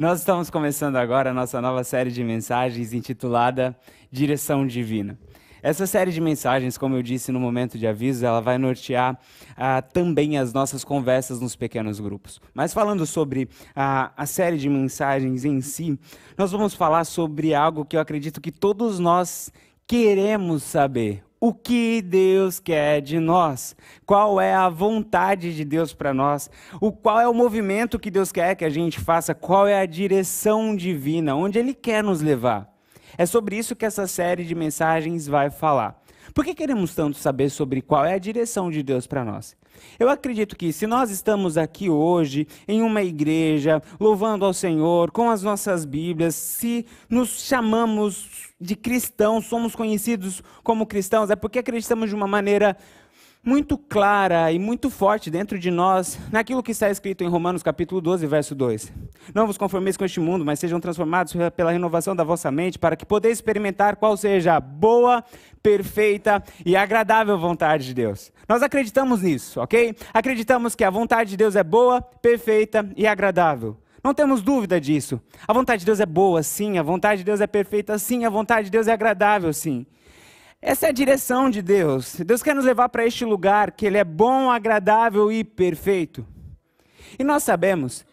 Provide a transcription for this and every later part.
Nós estamos começando agora a nossa nova série de mensagens intitulada Direção Divina. Essa série de mensagens, como eu disse no momento de aviso, ela vai nortear ah, também as nossas conversas nos pequenos grupos. Mas falando sobre ah, a série de mensagens em si, nós vamos falar sobre algo que eu acredito que todos nós queremos saber o que Deus quer de nós, qual é a vontade de Deus para nós, o qual é o movimento que Deus quer que a gente faça, qual é a direção divina, onde Ele quer nos levar. É sobre isso que essa série de mensagens vai falar. Por que queremos tanto saber sobre qual é a direção de Deus para nós? Eu acredito que se nós estamos aqui hoje em uma igreja, louvando ao Senhor, com as nossas Bíblias, se nos chamamos de cristãos, somos conhecidos como cristãos, é porque acreditamos de uma maneira muito clara e muito forte dentro de nós naquilo que está escrito em Romanos capítulo 12, verso 2. Não vos conformeis com este mundo, mas sejam transformados pela renovação da vossa mente, para que podeis experimentar qual seja a boa, perfeita e agradável vontade de Deus. Nós acreditamos nisso, ok? Acreditamos que a vontade de Deus é boa, perfeita e agradável. Não temos dúvida disso. A vontade de Deus é boa, sim. A vontade de Deus é perfeita, sim. A vontade de Deus é agradável, sim. Essa é a direção de Deus. Deus quer nos levar para este lugar que Ele é bom, agradável e perfeito. E nós sabemos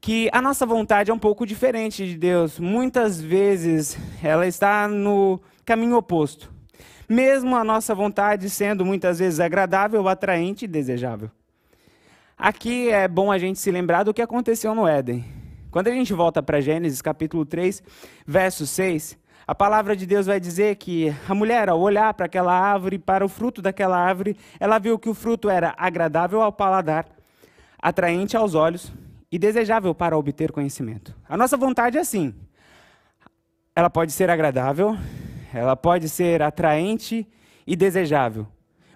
que a nossa vontade é um pouco diferente de Deus. Muitas vezes ela está no caminho oposto. Mesmo a nossa vontade sendo muitas vezes agradável, atraente e desejável. Aqui é bom a gente se lembrar do que aconteceu no Éden. Quando a gente volta para Gênesis capítulo 3, verso 6, a palavra de Deus vai dizer que a mulher, ao olhar para aquela árvore, para o fruto daquela árvore, ela viu que o fruto era agradável ao paladar, atraente aos olhos e desejável para obter conhecimento. A nossa vontade é assim. Ela pode ser agradável, ela pode ser atraente e desejável.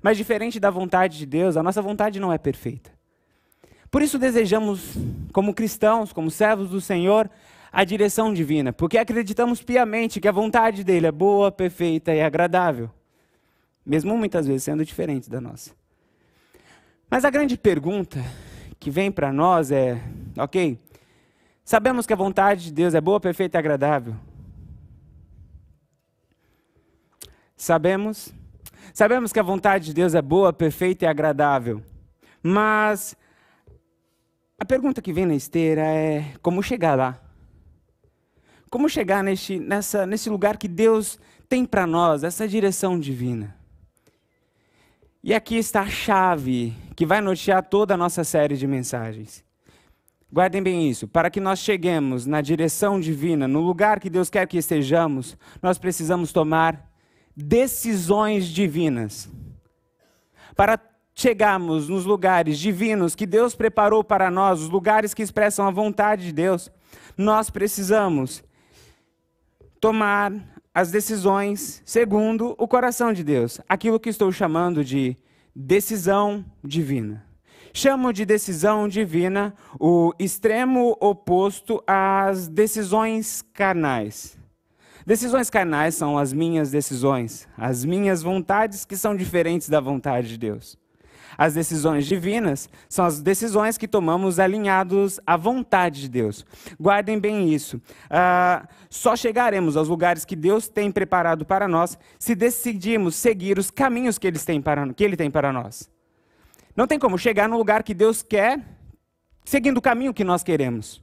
Mas diferente da vontade de Deus, a nossa vontade não é perfeita. Por isso desejamos, como cristãos, como servos do Senhor, a direção divina, porque acreditamos piamente que a vontade dele é boa, perfeita e agradável, mesmo muitas vezes sendo diferente da nossa. Mas a grande pergunta que vem para nós é: ok, sabemos que a vontade de Deus é boa, perfeita e agradável. Sabemos, sabemos que a vontade de Deus é boa, perfeita e agradável. Mas a pergunta que vem na esteira é como chegar lá? Como chegar nesse, nessa, nesse lugar que Deus tem para nós, essa direção divina? E aqui está a chave que vai nortear toda a nossa série de mensagens. Guardem bem isso. Para que nós cheguemos na direção divina, no lugar que Deus quer que estejamos, nós precisamos tomar decisões divinas. Para chegarmos nos lugares divinos que Deus preparou para nós, os lugares que expressam a vontade de Deus, nós precisamos tomar as decisões segundo o coração de Deus, aquilo que estou chamando de decisão divina. Chamo de decisão divina o extremo oposto às decisões carnais. Decisões carnais são as minhas decisões, as minhas vontades que são diferentes da vontade de Deus. As decisões divinas são as decisões que tomamos alinhados à vontade de Deus. Guardem bem isso. Uh, só chegaremos aos lugares que Deus tem preparado para nós se decidirmos seguir os caminhos que, eles têm para, que Ele tem para nós. Não tem como chegar no lugar que Deus quer seguindo o caminho que nós queremos.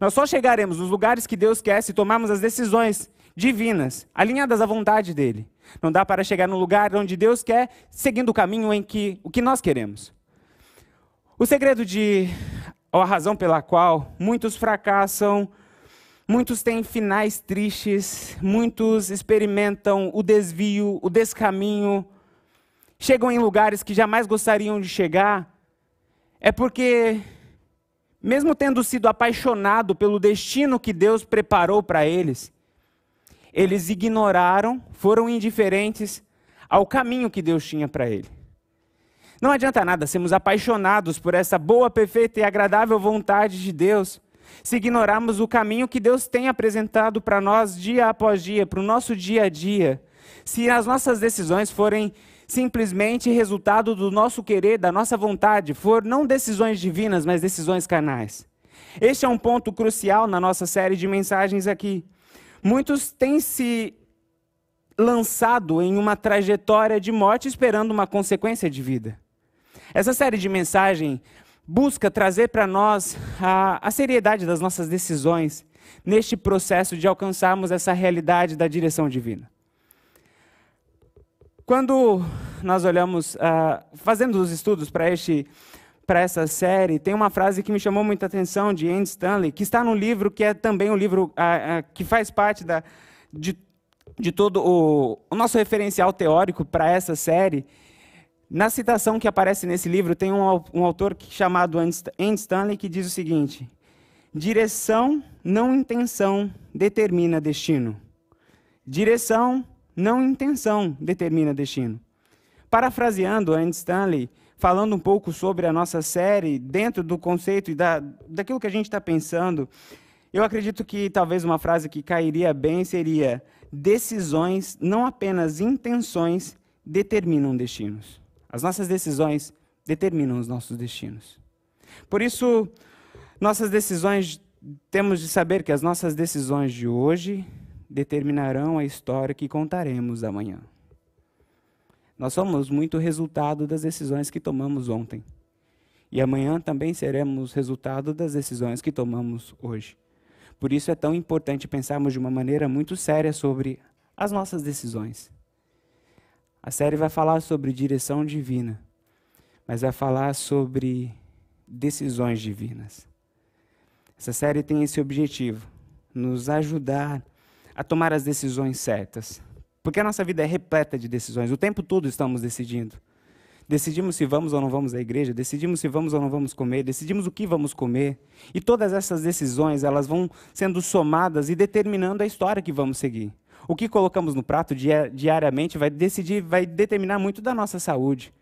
Nós só chegaremos nos lugares que Deus quer se tomarmos as decisões divinas, alinhadas à vontade dele. Não dá para chegar no lugar onde Deus quer, seguindo o caminho em que o que nós queremos. O segredo de ou a razão pela qual muitos fracassam, muitos têm finais tristes, muitos experimentam o desvio, o descaminho, chegam em lugares que jamais gostariam de chegar, é porque mesmo tendo sido apaixonado pelo destino que Deus preparou para eles, eles ignoraram, foram indiferentes ao caminho que Deus tinha para ele. Não adianta nada sermos apaixonados por essa boa, perfeita e agradável vontade de Deus, se ignorarmos o caminho que Deus tem apresentado para nós dia após dia, para o nosso dia a dia, se as nossas decisões forem simplesmente resultado do nosso querer, da nossa vontade, for não decisões divinas, mas decisões carnais. Este é um ponto crucial na nossa série de mensagens aqui. Muitos têm se lançado em uma trajetória de morte esperando uma consequência de vida. Essa série de mensagem busca trazer para nós a, a seriedade das nossas decisões neste processo de alcançarmos essa realidade da direção divina. Quando nós olhamos, uh, fazendo os estudos para este para essa série, tem uma frase que me chamou muita atenção de Andy Stanley, que está no livro que é também um livro uh, uh, que faz parte da, de, de todo o, o nosso referencial teórico para essa série. Na citação que aparece nesse livro, tem um, um autor chamado Andy Stanley que diz o seguinte: Direção, não intenção, determina destino. Direção, não intenção, determina destino. Parafraseando Andy Stanley, falando um pouco sobre a nossa série, dentro do conceito e da, daquilo que a gente está pensando, eu acredito que talvez uma frase que cairia bem seria: decisões, não apenas intenções, determinam destinos. As nossas decisões determinam os nossos destinos. Por isso, nossas decisões, temos de saber que as nossas decisões de hoje determinarão a história que contaremos amanhã. Nós somos muito resultado das decisões que tomamos ontem. E amanhã também seremos resultado das decisões que tomamos hoje. Por isso é tão importante pensarmos de uma maneira muito séria sobre as nossas decisões. A série vai falar sobre direção divina, mas vai falar sobre decisões divinas. Essa série tem esse objetivo, nos ajudar a tomar as decisões certas. Porque a nossa vida é repleta de decisões, o tempo todo estamos decidindo. Decidimos se vamos ou não vamos à igreja, decidimos se vamos ou não vamos comer, decidimos o que vamos comer. E todas essas decisões, elas vão sendo somadas e determinando a história que vamos seguir. O que colocamos no prato diariamente vai decidir, vai determinar muito da nossa saúde.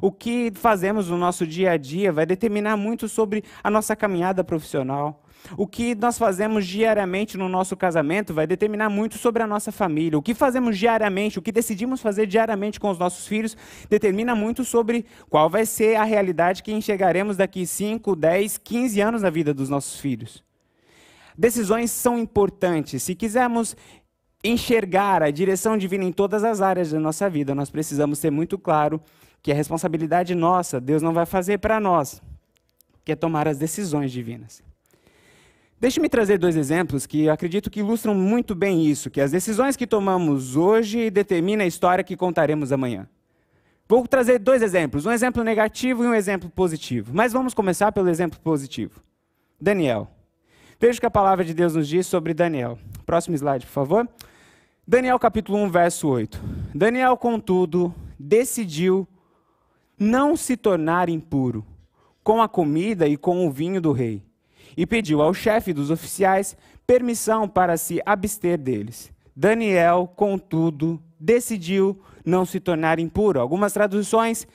O que fazemos no nosso dia a dia vai determinar muito sobre a nossa caminhada profissional. O que nós fazemos diariamente no nosso casamento vai determinar muito sobre a nossa família. O que fazemos diariamente, o que decidimos fazer diariamente com os nossos filhos, determina muito sobre qual vai ser a realidade que enxergaremos daqui 5, 10, 15 anos na vida dos nossos filhos. Decisões são importantes. Se quisermos enxergar a direção divina em todas as áreas da nossa vida, nós precisamos ser muito claro que a responsabilidade nossa, Deus não vai fazer para nós, que é tomar as decisões divinas. Deixe-me trazer dois exemplos que acredito que ilustram muito bem isso, que as decisões que tomamos hoje determinam a história que contaremos amanhã. Vou trazer dois exemplos, um exemplo negativo e um exemplo positivo. Mas vamos começar pelo exemplo positivo. Daniel. Veja o que a palavra de Deus nos diz sobre Daniel. Próximo slide, por favor. Daniel capítulo 1, verso 8. Daniel, contudo, decidiu não se tornar impuro com a comida e com o vinho do rei, e pediu ao chefe dos oficiais permissão para se abster deles. Daniel, contudo, decidiu não se tornar impuro. Algumas traduções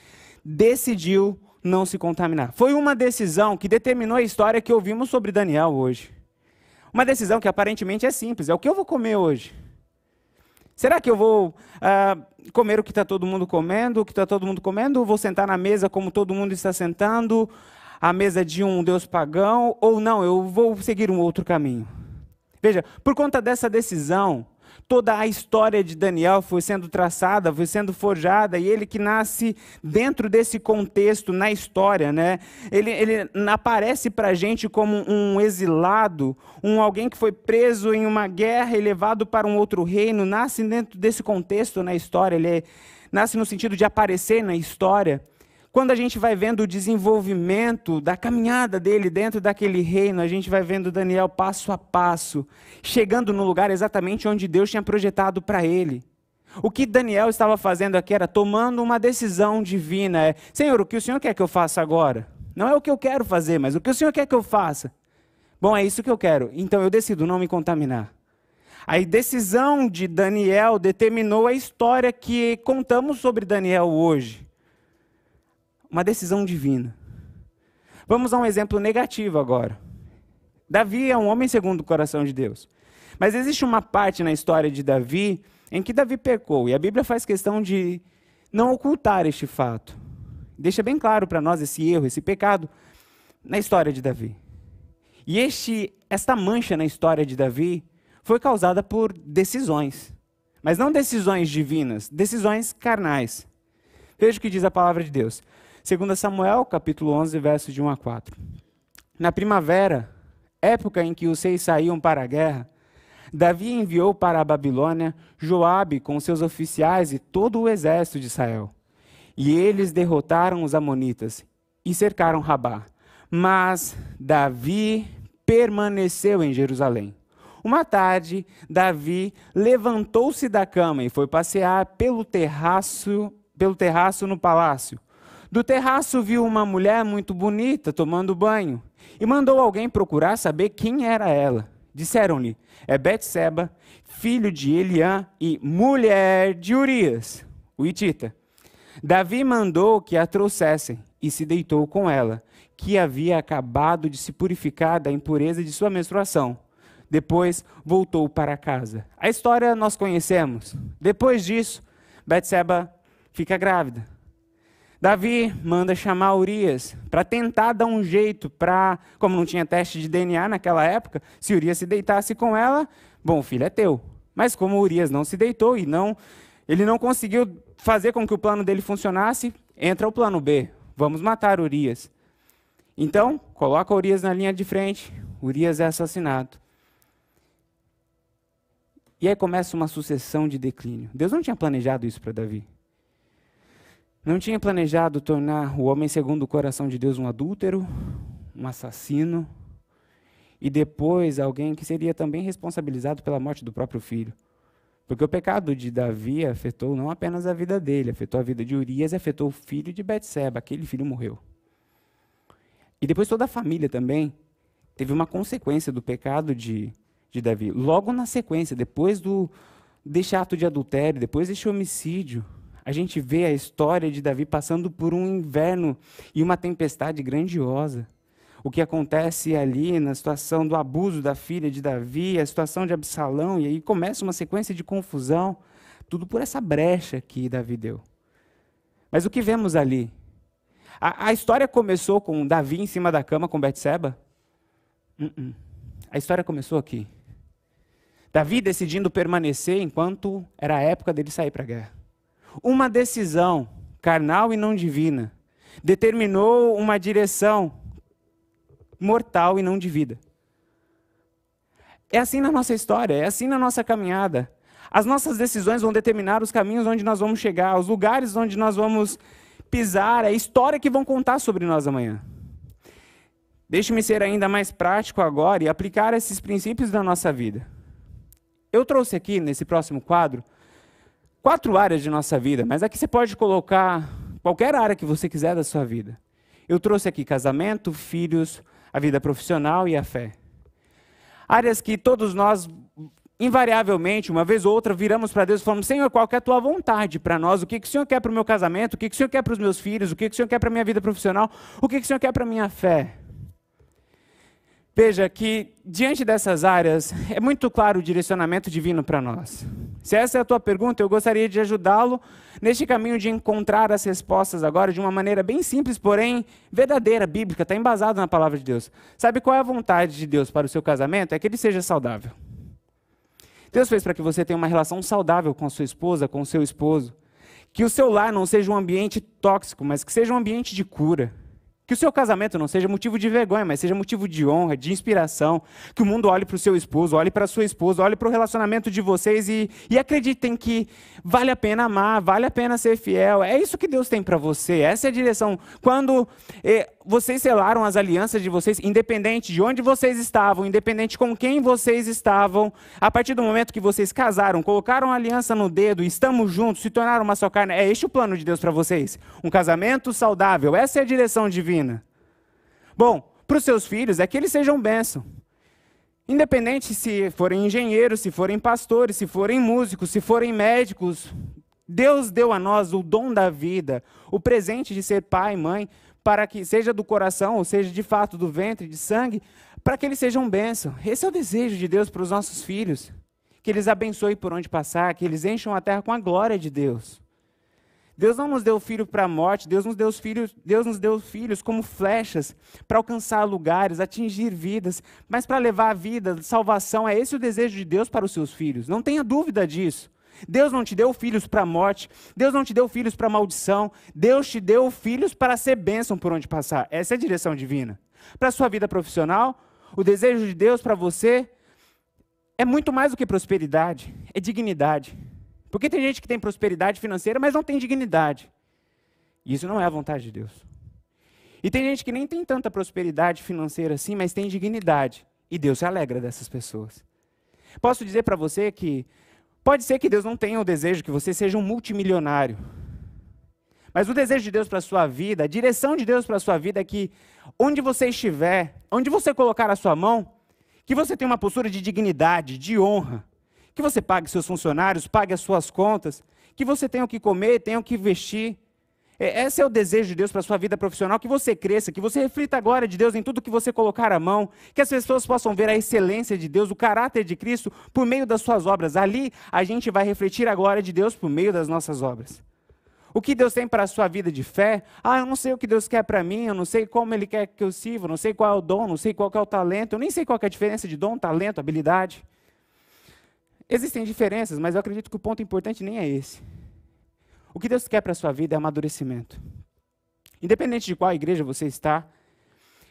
decidiu não se contaminar. Foi uma decisão que determinou a história que ouvimos sobre Daniel hoje. Uma decisão que aparentemente é simples: é o que eu vou comer hoje. Será que eu vou uh, comer o que está todo mundo comendo, o que está todo mundo comendo, ou vou sentar na mesa como todo mundo está sentando, a mesa de um deus pagão, ou não, eu vou seguir um outro caminho? Veja, por conta dessa decisão, toda a história de Daniel foi sendo traçada, foi sendo forjada, e ele que nasce dentro desse contexto na história, né? ele, ele aparece para a gente como um exilado, um alguém que foi preso em uma guerra e levado para um outro reino, nasce dentro desse contexto na história, ele é, nasce no sentido de aparecer na história. Quando a gente vai vendo o desenvolvimento da caminhada dele dentro daquele reino, a gente vai vendo Daniel passo a passo, chegando no lugar exatamente onde Deus tinha projetado para ele. O que Daniel estava fazendo aqui era tomando uma decisão divina. É, Senhor, o que o Senhor quer que eu faça agora? Não é o que eu quero fazer, mas o que o Senhor quer que eu faça? Bom, é isso que eu quero. Então eu decido não me contaminar. A decisão de Daniel determinou a história que contamos sobre Daniel hoje uma decisão divina. Vamos a um exemplo negativo agora. Davi é um homem segundo o coração de Deus. Mas existe uma parte na história de Davi em que Davi pecou, e a Bíblia faz questão de não ocultar este fato. Deixa bem claro para nós esse erro, esse pecado na história de Davi. E este, esta mancha na história de Davi foi causada por decisões. Mas não decisões divinas, decisões carnais. Veja o que diz a palavra de Deus. 2 Samuel, capítulo 11, versos de 1 a 4. Na primavera, época em que os seis saíam para a guerra, Davi enviou para a Babilônia Joabe com seus oficiais e todo o exército de Israel. E eles derrotaram os amonitas e cercaram Rabá. Mas Davi permaneceu em Jerusalém. Uma tarde, Davi levantou-se da cama e foi passear pelo terraço, pelo terraço no palácio. Do terraço viu uma mulher muito bonita tomando banho e mandou alguém procurar saber quem era ela. Disseram-lhe: É Betseba, filho de Eliã e mulher de Urias, o Itita. Davi mandou que a trouxessem e se deitou com ela, que havia acabado de se purificar da impureza de sua menstruação. Depois voltou para casa. A história nós conhecemos. Depois disso, Betseba fica grávida. Davi manda chamar Urias para tentar dar um jeito para, como não tinha teste de DNA naquela época, se Urias se deitasse com ela, bom, o filho é teu. Mas como Urias não se deitou e não, ele não conseguiu fazer com que o plano dele funcionasse, entra o plano B. Vamos matar Urias. Então, coloca Urias na linha de frente, Urias é assassinado. E aí começa uma sucessão de declínio. Deus não tinha planejado isso para Davi. Não tinha planejado tornar o homem segundo o coração de Deus um adúltero, um assassino e depois alguém que seria também responsabilizado pela morte do próprio filho. Porque o pecado de Davi afetou não apenas a vida dele, afetou a vida de Urias e afetou o filho de Betseba. Aquele filho morreu. E depois toda a família também teve uma consequência do pecado de de Davi. Logo na sequência, depois do desse ato de adultério, depois desse homicídio, a gente vê a história de Davi passando por um inverno e uma tempestade grandiosa. O que acontece ali na situação do abuso da filha de Davi, a situação de Absalão, e aí começa uma sequência de confusão, tudo por essa brecha que Davi deu. Mas o que vemos ali? A, a história começou com Davi em cima da cama com Betseba? Uh -uh. A história começou aqui. Davi decidindo permanecer enquanto era a época dele sair para a guerra. Uma decisão carnal e não divina determinou uma direção mortal e não de vida. É assim na nossa história, é assim na nossa caminhada. As nossas decisões vão determinar os caminhos onde nós vamos chegar, os lugares onde nós vamos pisar, a história que vão contar sobre nós amanhã. Deixe-me ser ainda mais prático agora e aplicar esses princípios na nossa vida. Eu trouxe aqui, nesse próximo quadro, quatro áreas de nossa vida, mas aqui você pode colocar qualquer área que você quiser da sua vida. Eu trouxe aqui casamento, filhos, a vida profissional e a fé. Áreas que todos nós, invariavelmente, uma vez ou outra, viramos para Deus e falamos: Senhor, qual é a tua vontade para nós? O que, que o Senhor quer para o meu casamento? O que, que o Senhor quer para os meus filhos? O que, que o Senhor quer para a minha vida profissional? O que, que o Senhor quer para a minha fé? Veja que, diante dessas áreas, é muito claro o direcionamento divino para nós. Se essa é a tua pergunta, eu gostaria de ajudá-lo neste caminho de encontrar as respostas agora de uma maneira bem simples, porém verdadeira, bíblica, está embasado na palavra de Deus. Sabe qual é a vontade de Deus para o seu casamento? É que ele seja saudável. Deus fez para que você tenha uma relação saudável com a sua esposa, com o seu esposo. Que o seu lar não seja um ambiente tóxico, mas que seja um ambiente de cura. Que o seu casamento não seja motivo de vergonha, mas seja motivo de honra, de inspiração. Que o mundo olhe para o seu esposo, olhe para a sua esposa, olhe para o relacionamento de vocês e, e acreditem que vale a pena amar, vale a pena ser fiel. É isso que Deus tem para você, essa é a direção. Quando eh, vocês selaram as alianças de vocês, independente de onde vocês estavam, independente com quem vocês estavam, a partir do momento que vocês casaram, colocaram a aliança no dedo, estamos juntos, se tornaram uma só carne, é este o plano de Deus para vocês. Um casamento saudável, essa é a direção divina. Bom, para os seus filhos é que eles sejam bênção. Independente se forem engenheiros, se forem pastores, se forem músicos, se forem médicos, Deus deu a nós o dom da vida, o presente de ser pai e mãe, para que seja do coração, ou seja de fato do ventre, de sangue, para que eles sejam bênção. Esse é o desejo de Deus para os nossos filhos. Que eles abençoem por onde passar, que eles encham a terra com a glória de Deus. Deus não nos deu filho para a morte, Deus nos deu filhos, Deus nos deu filhos como flechas para alcançar lugares, atingir vidas, mas para levar a vida, salvação, é esse o desejo de Deus para os seus filhos. Não tenha dúvida disso. Deus não te deu filhos para a morte, Deus não te deu filhos para maldição, Deus te deu filhos para ser bênção por onde passar. Essa é a direção divina. Para a sua vida profissional, o desejo de Deus para você é muito mais do que prosperidade, é dignidade. Porque tem gente que tem prosperidade financeira, mas não tem dignidade. E isso não é a vontade de Deus. E tem gente que nem tem tanta prosperidade financeira assim, mas tem dignidade. E Deus se alegra dessas pessoas. Posso dizer para você que pode ser que Deus não tenha o desejo que você seja um multimilionário. Mas o desejo de Deus para a sua vida, a direção de Deus para a sua vida é que onde você estiver, onde você colocar a sua mão, que você tenha uma postura de dignidade, de honra, que você pague seus funcionários, pague as suas contas, que você tenha o que comer, tenha o que vestir. É, esse é o desejo de Deus para a sua vida profissional, que você cresça, que você reflita a glória de Deus em tudo que você colocar a mão, que as pessoas possam ver a excelência de Deus, o caráter de Cristo por meio das suas obras. Ali a gente vai refletir a glória de Deus por meio das nossas obras. O que Deus tem para a sua vida de fé? Ah, eu não sei o que Deus quer para mim, eu não sei como Ele quer que eu sirva, não sei qual é o dom, não sei qual é o talento, eu nem sei qual é a diferença de dom, talento, habilidade. Existem diferenças, mas eu acredito que o ponto importante nem é esse. O que Deus quer para a sua vida é amadurecimento. Independente de qual igreja você está,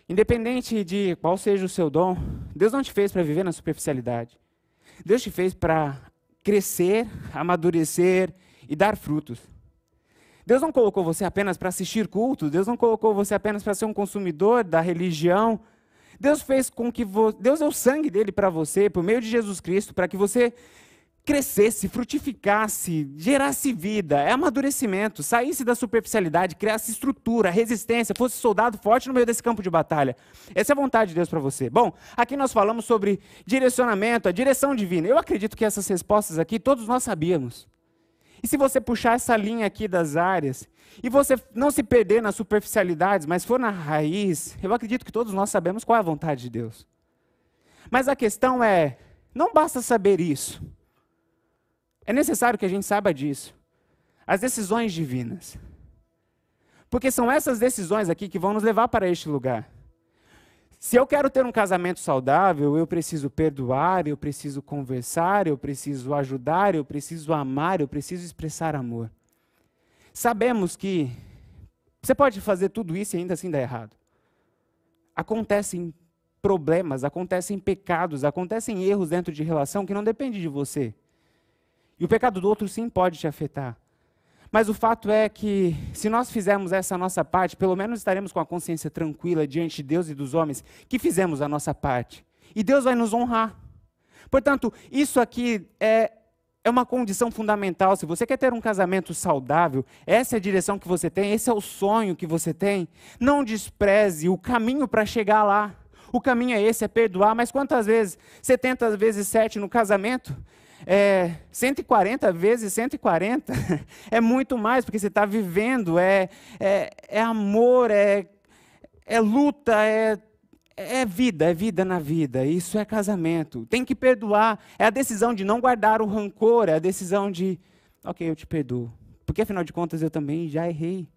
independente de qual seja o seu dom, Deus não te fez para viver na superficialidade. Deus te fez para crescer, amadurecer e dar frutos. Deus não colocou você apenas para assistir cultos, Deus não colocou você apenas para ser um consumidor da religião. Deus fez com que vo... Deus deu o sangue dele para você por meio de Jesus Cristo, para que você crescesse, frutificasse, gerasse vida, é amadurecimento, saísse da superficialidade, criasse estrutura, resistência, fosse soldado forte no meio desse campo de batalha. Essa é a vontade de Deus para você. Bom, aqui nós falamos sobre direcionamento, a direção divina. Eu acredito que essas respostas aqui todos nós sabíamos. E se você puxar essa linha aqui das áreas, e você não se perder nas superficialidades, mas for na raiz, eu acredito que todos nós sabemos qual é a vontade de Deus. Mas a questão é, não basta saber isso. É necessário que a gente saiba disso. As decisões divinas. Porque são essas decisões aqui que vão nos levar para este lugar. Se eu quero ter um casamento saudável, eu preciso perdoar, eu preciso conversar, eu preciso ajudar, eu preciso amar, eu preciso expressar amor. Sabemos que você pode fazer tudo isso e ainda assim dar errado. Acontecem problemas, acontecem pecados, acontecem erros dentro de relação que não depende de você. E o pecado do outro sim pode te afetar. Mas o fato é que, se nós fizermos essa nossa parte, pelo menos estaremos com a consciência tranquila diante de Deus e dos homens que fizemos a nossa parte. E Deus vai nos honrar. Portanto, isso aqui é, é uma condição fundamental. Se você quer ter um casamento saudável, essa é a direção que você tem, esse é o sonho que você tem. Não despreze o caminho para chegar lá. O caminho é esse, é perdoar. Mas quantas vezes? 70 vezes 7 no casamento? É, 140 vezes 140 é muito mais, porque você está vivendo, é, é, é, amor, é, é luta, é, é vida, é vida na vida. Isso é casamento. Tem que perdoar. É a decisão de não guardar o rancor, é a decisão de, ok, eu te perdoo. Porque afinal de contas eu também já errei.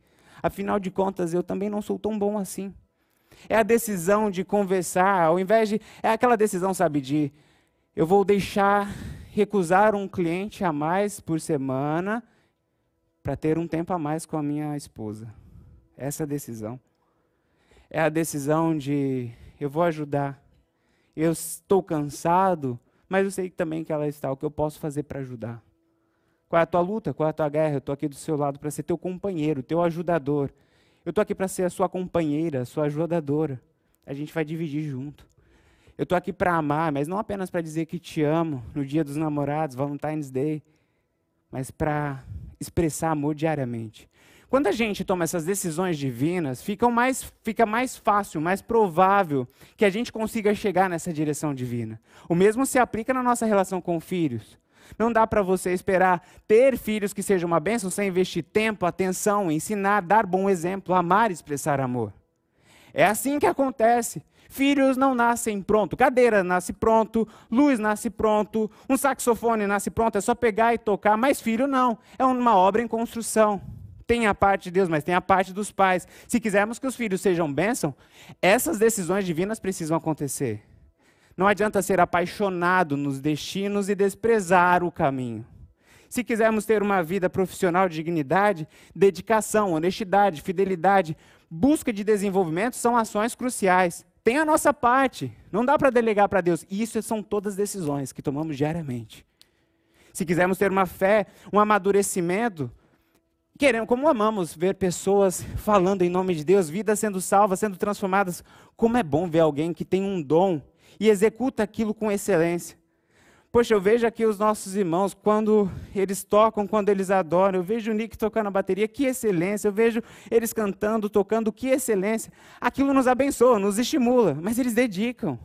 Afinal de contas eu também não sou tão bom assim. É a decisão de conversar, ao invés de. É aquela decisão, sabe, de eu vou deixar recusar um cliente a mais por semana para ter um tempo a mais com a minha esposa. Essa é decisão. É a decisão de eu vou ajudar. Eu estou cansado, mas eu sei também que ela está. O que eu posso fazer para ajudar? Qual é a tua luta? Qual é a tua guerra? Eu estou aqui do seu lado para ser teu companheiro, teu ajudador. Eu estou aqui para ser a sua companheira, a sua ajudadora. A gente vai dividir junto. Eu estou aqui para amar, mas não apenas para dizer que te amo no dia dos namorados, Valentine's Day, mas para expressar amor diariamente. Quando a gente toma essas decisões divinas, fica mais, fica mais fácil, mais provável que a gente consiga chegar nessa direção divina. O mesmo se aplica na nossa relação com filhos. Não dá para você esperar ter filhos que sejam uma bênção sem investir tempo, atenção, ensinar, dar bom exemplo, amar e expressar amor. É assim que acontece. Filhos não nascem pronto. Cadeira nasce pronto, luz nasce pronto, um saxofone nasce pronto, é só pegar e tocar, mas filho não. É uma obra em construção. tem a parte de Deus, mas tem a parte dos pais. Se quisermos que os filhos sejam bênção, essas decisões divinas precisam acontecer. Não adianta ser apaixonado nos destinos e desprezar o caminho. Se quisermos ter uma vida profissional de dignidade, dedicação, honestidade, fidelidade, busca de desenvolvimento são ações cruciais. Tem a nossa parte, não dá para delegar para Deus. Isso são todas decisões que tomamos diariamente. Se quisermos ter uma fé, um amadurecimento, queremos, como amamos ver pessoas falando em nome de Deus, vidas sendo salvas, sendo transformadas, como é bom ver alguém que tem um dom e executa aquilo com excelência. Poxa, eu vejo aqui os nossos irmãos, quando eles tocam, quando eles adoram, eu vejo o Nick tocando a bateria, que excelência, eu vejo eles cantando, tocando, que excelência. Aquilo nos abençoa, nos estimula, mas eles dedicam.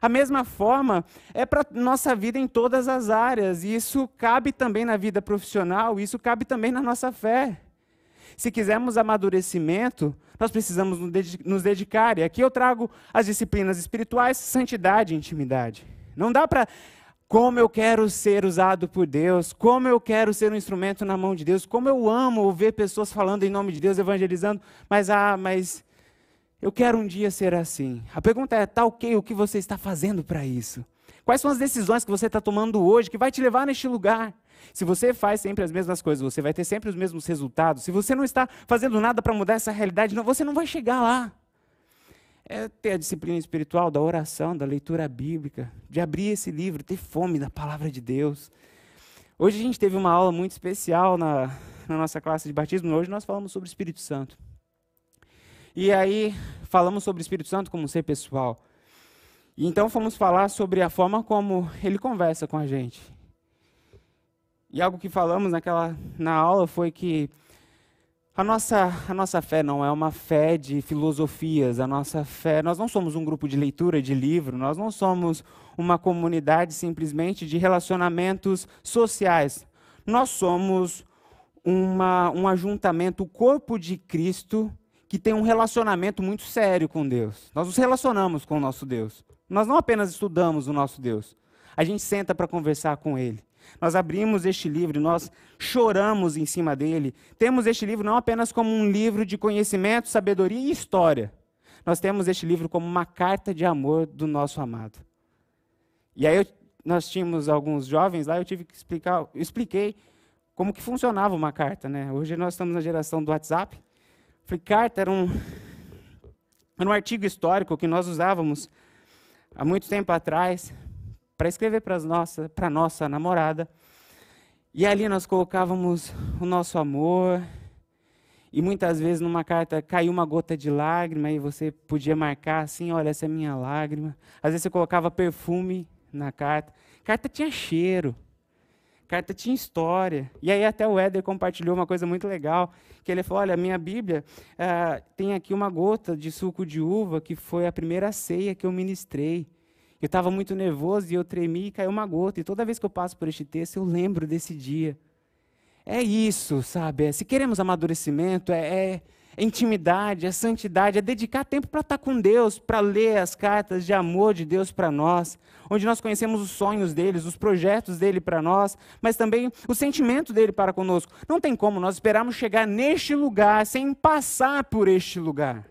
A mesma forma é para nossa vida em todas as áreas, e isso cabe também na vida profissional, isso cabe também na nossa fé. Se quisermos amadurecimento, nós precisamos nos dedicar. E aqui eu trago as disciplinas espirituais, santidade e intimidade. Não dá para como eu quero ser usado por Deus, como eu quero ser um instrumento na mão de Deus, como eu amo ouvir pessoas falando em nome de Deus, evangelizando, mas ah, mas eu quero um dia ser assim. A pergunta é: tá ok, o que você está fazendo para isso? Quais são as decisões que você está tomando hoje que vai te levar neste lugar? Se você faz sempre as mesmas coisas, você vai ter sempre os mesmos resultados. Se você não está fazendo nada para mudar essa realidade, você não vai chegar lá. É ter a disciplina espiritual da oração, da leitura bíblica, de abrir esse livro, ter fome da palavra de Deus. Hoje a gente teve uma aula muito especial na, na nossa classe de batismo. Hoje nós falamos sobre o Espírito Santo. E aí falamos sobre o Espírito Santo como um ser pessoal. E então fomos falar sobre a forma como ele conversa com a gente. E algo que falamos naquela na aula foi que a nossa, a nossa fé não é uma fé de filosofias, a nossa fé, nós não somos um grupo de leitura de livro, nós não somos uma comunidade simplesmente de relacionamentos sociais. Nós somos uma, um ajuntamento, o corpo de Cristo, que tem um relacionamento muito sério com Deus. Nós nos relacionamos com o nosso Deus. Nós não apenas estudamos o nosso Deus, a gente senta para conversar com Ele. Nós abrimos este livro, nós choramos em cima dele. Temos este livro não apenas como um livro de conhecimento, sabedoria e história. Nós temos este livro como uma carta de amor do nosso amado. E aí eu, nós tínhamos alguns jovens lá, eu tive que explicar, eu expliquei como que funcionava uma carta, né? Hoje nós estamos na geração do WhatsApp. Falei, carta era um, era um artigo histórico que nós usávamos há muito tempo atrás para escrever para nossa, a nossa namorada. E ali nós colocávamos o nosso amor. E muitas vezes numa carta caiu uma gota de lágrima e você podia marcar assim, olha, essa é minha lágrima. Às vezes você colocava perfume na carta. Carta tinha cheiro carta tinha história. E aí até o Éder compartilhou uma coisa muito legal, que ele falou, olha, minha Bíblia uh, tem aqui uma gota de suco de uva, que foi a primeira ceia que eu ministrei. Eu estava muito nervoso e eu tremi e caiu uma gota. E toda vez que eu passo por este texto, eu lembro desse dia. É isso, sabe? É, se queremos amadurecimento, é, é é intimidade, é santidade, é dedicar tempo para estar com Deus, para ler as cartas de amor de Deus para nós, onde nós conhecemos os sonhos deles, os projetos dele para nós, mas também o sentimento dele para conosco. Não tem como nós esperarmos chegar neste lugar sem passar por este lugar.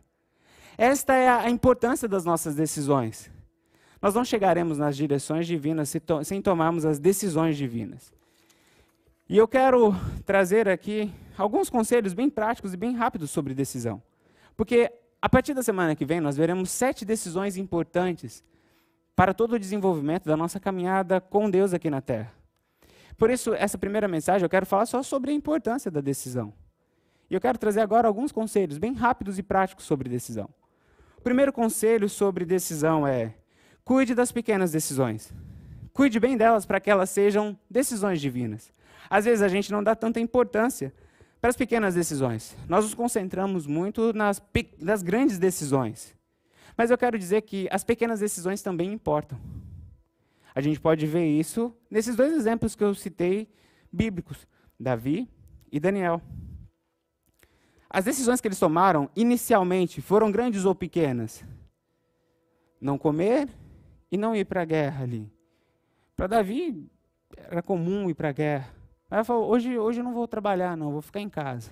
Esta é a importância das nossas decisões. Nós não chegaremos nas direções divinas sem tomarmos as decisões divinas. E eu quero trazer aqui alguns conselhos bem práticos e bem rápidos sobre decisão. Porque a partir da semana que vem nós veremos sete decisões importantes para todo o desenvolvimento da nossa caminhada com Deus aqui na Terra. Por isso, essa primeira mensagem eu quero falar só sobre a importância da decisão. E eu quero trazer agora alguns conselhos bem rápidos e práticos sobre decisão. O primeiro conselho sobre decisão é: cuide das pequenas decisões. Cuide bem delas para que elas sejam decisões divinas. Às vezes a gente não dá tanta importância para as pequenas decisões. Nós nos concentramos muito nas, nas grandes decisões. Mas eu quero dizer que as pequenas decisões também importam. A gente pode ver isso nesses dois exemplos que eu citei bíblicos, Davi e Daniel. As decisões que eles tomaram inicialmente foram grandes ou pequenas? Não comer e não ir para a guerra ali. Para Davi era comum ir para a guerra. Ela falou: hoje, hoje eu não vou trabalhar, não, vou ficar em casa.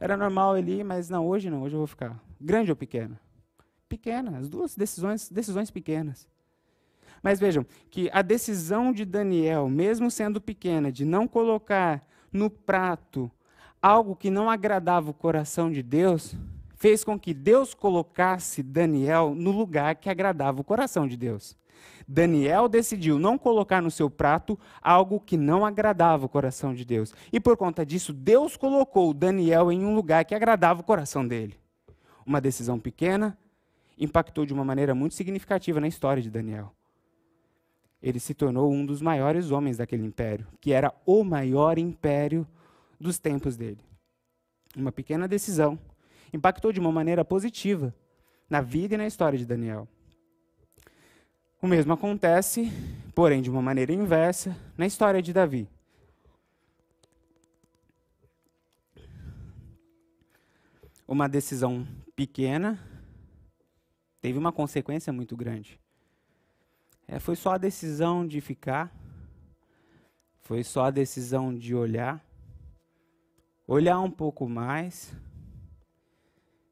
Era normal ele ir, mas não, hoje não, hoje eu vou ficar. Grande ou pequena? Pequena, as duas decisões, decisões pequenas. Mas vejam que a decisão de Daniel, mesmo sendo pequena, de não colocar no prato algo que não agradava o coração de Deus, fez com que Deus colocasse Daniel no lugar que agradava o coração de Deus. Daniel decidiu não colocar no seu prato algo que não agradava o coração de Deus. E por conta disso, Deus colocou Daniel em um lugar que agradava o coração dele. Uma decisão pequena impactou de uma maneira muito significativa na história de Daniel. Ele se tornou um dos maiores homens daquele império, que era o maior império dos tempos dele. Uma pequena decisão impactou de uma maneira positiva na vida e na história de Daniel. O mesmo acontece, porém de uma maneira inversa, na história de Davi. Uma decisão pequena teve uma consequência muito grande. É, foi só a decisão de ficar, foi só a decisão de olhar, olhar um pouco mais,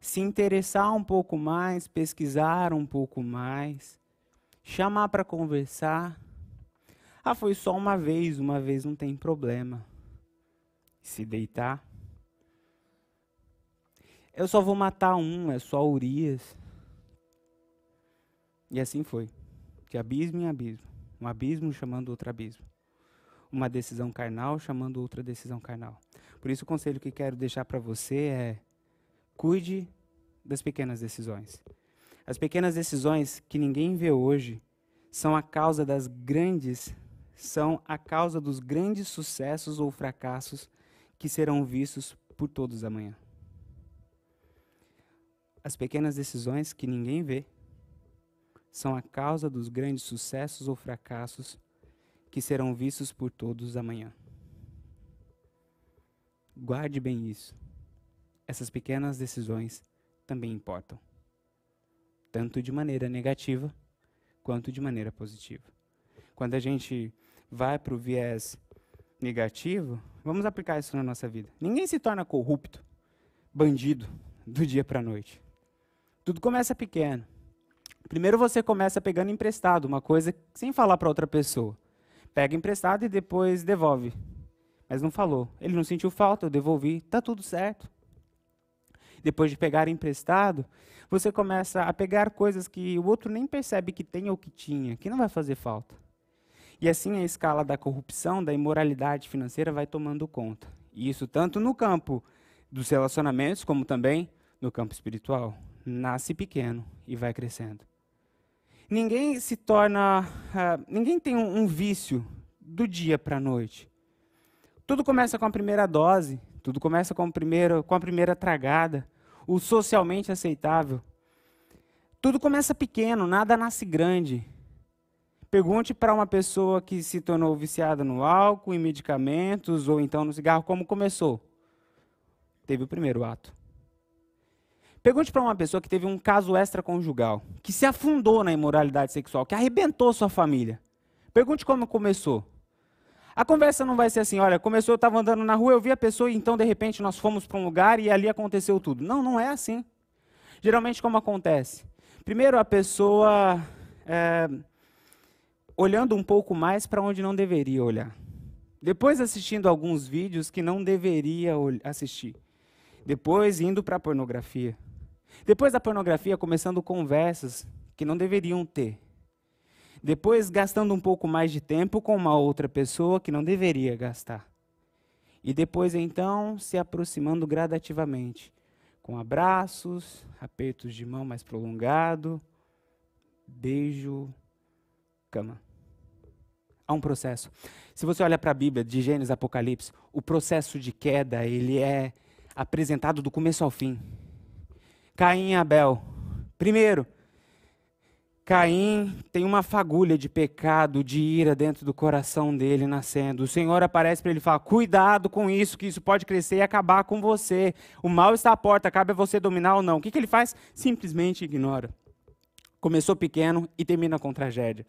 se interessar um pouco mais, pesquisar um pouco mais, chamar para conversar. Ah, foi só uma vez, uma vez não tem problema. Se deitar. Eu só vou matar um, é só Urias. E assim foi. De abismo em abismo. Um abismo chamando outro abismo. Uma decisão carnal chamando outra decisão carnal. Por isso o conselho que quero deixar para você é cuide das pequenas decisões. As pequenas decisões que ninguém vê hoje são a causa das grandes, são a causa dos grandes sucessos ou fracassos que serão vistos por todos amanhã. As pequenas decisões que ninguém vê são a causa dos grandes sucessos ou fracassos que serão vistos por todos amanhã. Guarde bem isso. Essas pequenas decisões também importam, tanto de maneira negativa quanto de maneira positiva. Quando a gente vai para o viés negativo, vamos aplicar isso na nossa vida. Ninguém se torna corrupto, bandido, do dia para a noite. Tudo começa pequeno. Primeiro você começa pegando emprestado, uma coisa sem falar para outra pessoa. Pega emprestado e depois devolve mas não falou. Ele não sentiu falta, eu devolvi, tá tudo certo. Depois de pegar emprestado, você começa a pegar coisas que o outro nem percebe que tem ou que tinha, que não vai fazer falta. E assim a escala da corrupção, da imoralidade financeira vai tomando conta. E isso tanto no campo dos relacionamentos, como também no campo espiritual. Nasce pequeno e vai crescendo. Ninguém se torna. Uh, ninguém tem um, um vício do dia para a noite. Tudo começa com a primeira dose, tudo começa com, primeiro, com a primeira tragada, o socialmente aceitável. Tudo começa pequeno, nada nasce grande. Pergunte para uma pessoa que se tornou viciada no álcool, em medicamentos ou então no cigarro, como começou. Teve o primeiro ato. Pergunte para uma pessoa que teve um caso extraconjugal, que se afundou na imoralidade sexual, que arrebentou sua família. Pergunte como começou. A conversa não vai ser assim, olha, começou, eu estava andando na rua, eu vi a pessoa e então de repente nós fomos para um lugar e ali aconteceu tudo. Não, não é assim. Geralmente como acontece? Primeiro a pessoa é, olhando um pouco mais para onde não deveria olhar. Depois assistindo alguns vídeos que não deveria assistir. Depois indo para a pornografia. Depois da pornografia começando conversas que não deveriam ter. Depois, gastando um pouco mais de tempo com uma outra pessoa que não deveria gastar. E depois, então, se aproximando gradativamente, com abraços, apertos de mão mais prolongado, beijo, cama. Há um processo. Se você olha para a Bíblia, de Gênesis Apocalipse, o processo de queda, ele é apresentado do começo ao fim. Caim e Abel. Primeiro, Caim tem uma fagulha de pecado, de ira dentro do coração dele nascendo. O Senhor aparece para ele e fala: Cuidado com isso, que isso pode crescer e acabar com você. O mal está à porta, cabe a você dominar ou não. O que, que ele faz? Simplesmente ignora. Começou pequeno e termina com tragédia.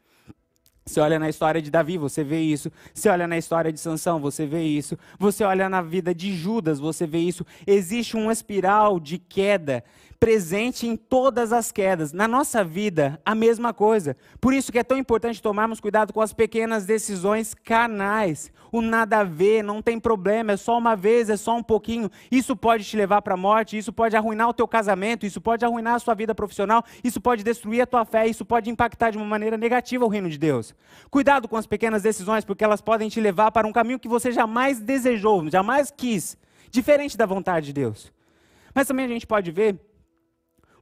Você olha na história de Davi, você vê isso. Você olha na história de Sansão, você vê isso. Você olha na vida de Judas, você vê isso. Existe uma espiral de queda presente em todas as quedas. Na nossa vida, a mesma coisa. Por isso que é tão importante tomarmos cuidado com as pequenas decisões carnais. O nada a ver, não tem problema, é só uma vez, é só um pouquinho. Isso pode te levar para a morte, isso pode arruinar o teu casamento, isso pode arruinar a sua vida profissional, isso pode destruir a tua fé, isso pode impactar de uma maneira negativa o reino de Deus. Cuidado com as pequenas decisões, porque elas podem te levar para um caminho que você jamais desejou, jamais quis, diferente da vontade de Deus. Mas também a gente pode ver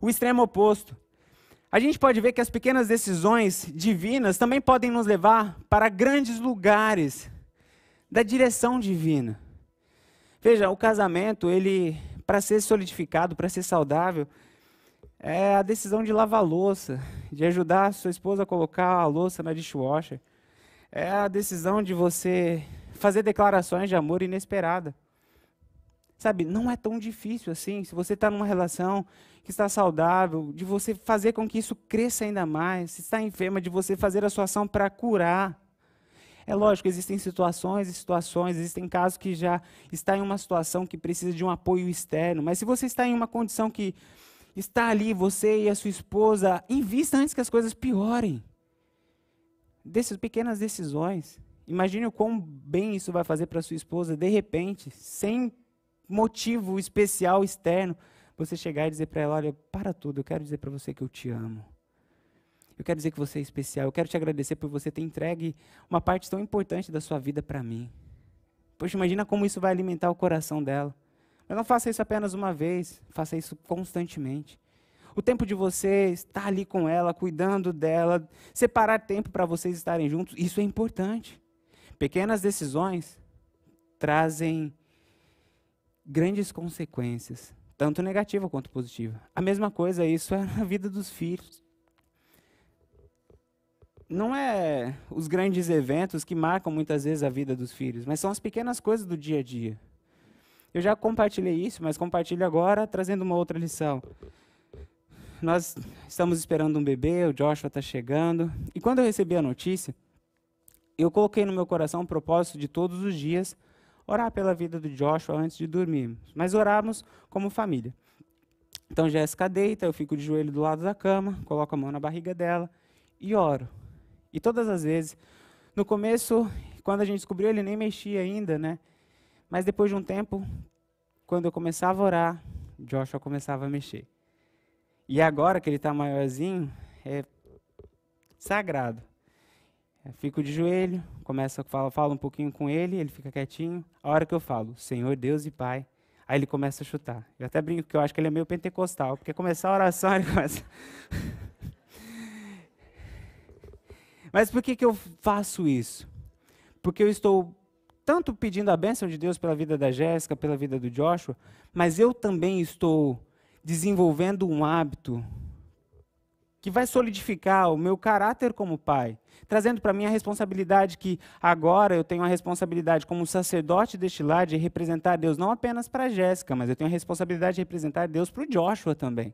o extremo oposto. A gente pode ver que as pequenas decisões divinas também podem nos levar para grandes lugares da direção divina. Veja, o casamento, ele para ser solidificado, para ser saudável, é a decisão de lavar louça, de ajudar a sua esposa a colocar a louça na dishwasher. É a decisão de você fazer declarações de amor inesperada. Sabe, não é tão difícil assim. Se você está numa relação que está saudável, de você fazer com que isso cresça ainda mais. Se está enferma, de você fazer a sua ação para curar. É lógico, existem situações e situações, existem casos que já está em uma situação que precisa de um apoio externo. Mas se você está em uma condição que está ali, você e a sua esposa, invista antes que as coisas piorem. Dessas pequenas decisões. Imagine o quão bem isso vai fazer para sua esposa, de repente, sem motivo especial externo, você chegar e dizer para ela: olha, para tudo, eu quero dizer para você que eu te amo. Eu quero dizer que você é especial. Eu quero te agradecer por você ter entregue uma parte tão importante da sua vida para mim. Poxa, imagina como isso vai alimentar o coração dela. Mas não faça isso apenas uma vez, faça isso constantemente. O tempo de você estar ali com ela, cuidando dela, separar tempo para vocês estarem juntos, isso é importante. Pequenas decisões trazem grandes consequências tanto negativa quanto positiva. A mesma coisa, isso é na vida dos filhos. Não é os grandes eventos que marcam muitas vezes a vida dos filhos, mas são as pequenas coisas do dia a dia. Eu já compartilhei isso, mas compartilho agora trazendo uma outra lição. Nós estamos esperando um bebê, o Joshua está chegando, e quando eu recebi a notícia, eu coloquei no meu coração um propósito de todos os dias orar pela vida do Joshua antes de dormirmos. Mas orarmos como família. Então Jéssica deita, eu fico de joelho do lado da cama, coloco a mão na barriga dela e oro. E todas as vezes, no começo, quando a gente descobriu, ele nem mexia ainda, né? Mas depois de um tempo, quando eu começava a orar, Joshua começava a mexer. E agora que ele está maiorzinho, é sagrado. Eu fico de joelho, começo a falar, falo um pouquinho com ele, ele fica quietinho. A hora que eu falo, Senhor Deus e Pai, aí ele começa a chutar. Eu até brinco que eu acho que ele é meio pentecostal, porque começar a oração ele começa. Mas por que, que eu faço isso? Porque eu estou tanto pedindo a bênção de Deus pela vida da Jéssica, pela vida do Joshua, mas eu também estou desenvolvendo um hábito que vai solidificar o meu caráter como pai, trazendo para mim a responsabilidade que agora eu tenho a responsabilidade como sacerdote deste lar de representar Deus não apenas para Jéssica, mas eu tenho a responsabilidade de representar Deus para o Joshua também.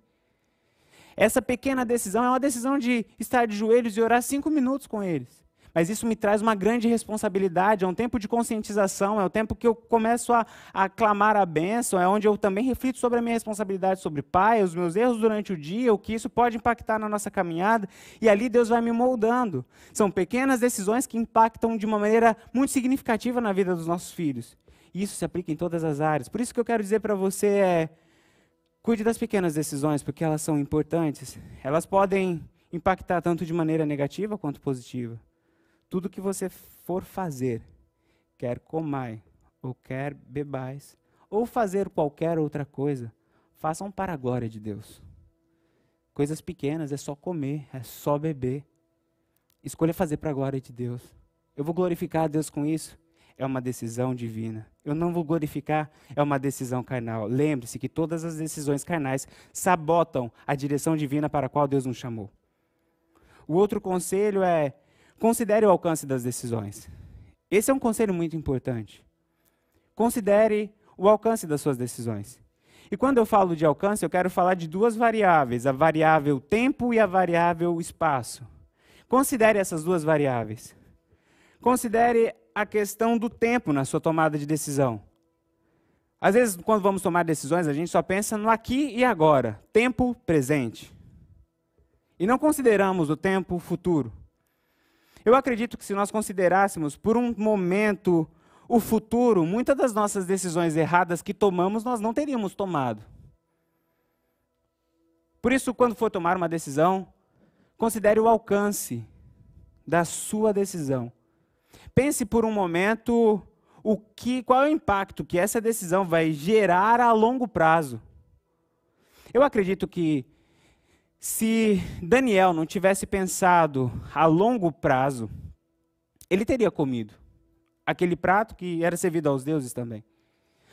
Essa pequena decisão é uma decisão de estar de joelhos e orar cinco minutos com eles. Mas isso me traz uma grande responsabilidade, é um tempo de conscientização, é o tempo que eu começo a, a clamar a bênção, é onde eu também reflito sobre a minha responsabilidade sobre pai, os meus erros durante o dia, o que isso pode impactar na nossa caminhada, e ali Deus vai me moldando. São pequenas decisões que impactam de uma maneira muito significativa na vida dos nossos filhos. E isso se aplica em todas as áreas. Por isso que eu quero dizer para você é cuide das pequenas decisões, porque elas são importantes. Elas podem impactar tanto de maneira negativa quanto positiva. Tudo que você for fazer, quer comai, ou quer bebais, ou fazer qualquer outra coisa, façam para a glória de Deus. Coisas pequenas, é só comer, é só beber. Escolha fazer para a glória de Deus. Eu vou glorificar a Deus com isso? É uma decisão divina. Eu não vou glorificar, é uma decisão carnal. Lembre-se que todas as decisões carnais sabotam a direção divina para a qual Deus nos chamou. O outro conselho é Considere o alcance das decisões. Esse é um conselho muito importante. Considere o alcance das suas decisões. E quando eu falo de alcance, eu quero falar de duas variáveis: a variável tempo e a variável espaço. Considere essas duas variáveis. Considere a questão do tempo na sua tomada de decisão. Às vezes, quando vamos tomar decisões, a gente só pensa no aqui e agora, tempo presente. E não consideramos o tempo futuro. Eu acredito que se nós considerássemos por um momento o futuro, muitas das nossas decisões erradas que tomamos, nós não teríamos tomado. Por isso, quando for tomar uma decisão, considere o alcance da sua decisão. Pense por um momento o que, qual é o impacto que essa decisão vai gerar a longo prazo. Eu acredito que se Daniel não tivesse pensado a longo prazo, ele teria comido aquele prato que era servido aos deuses também.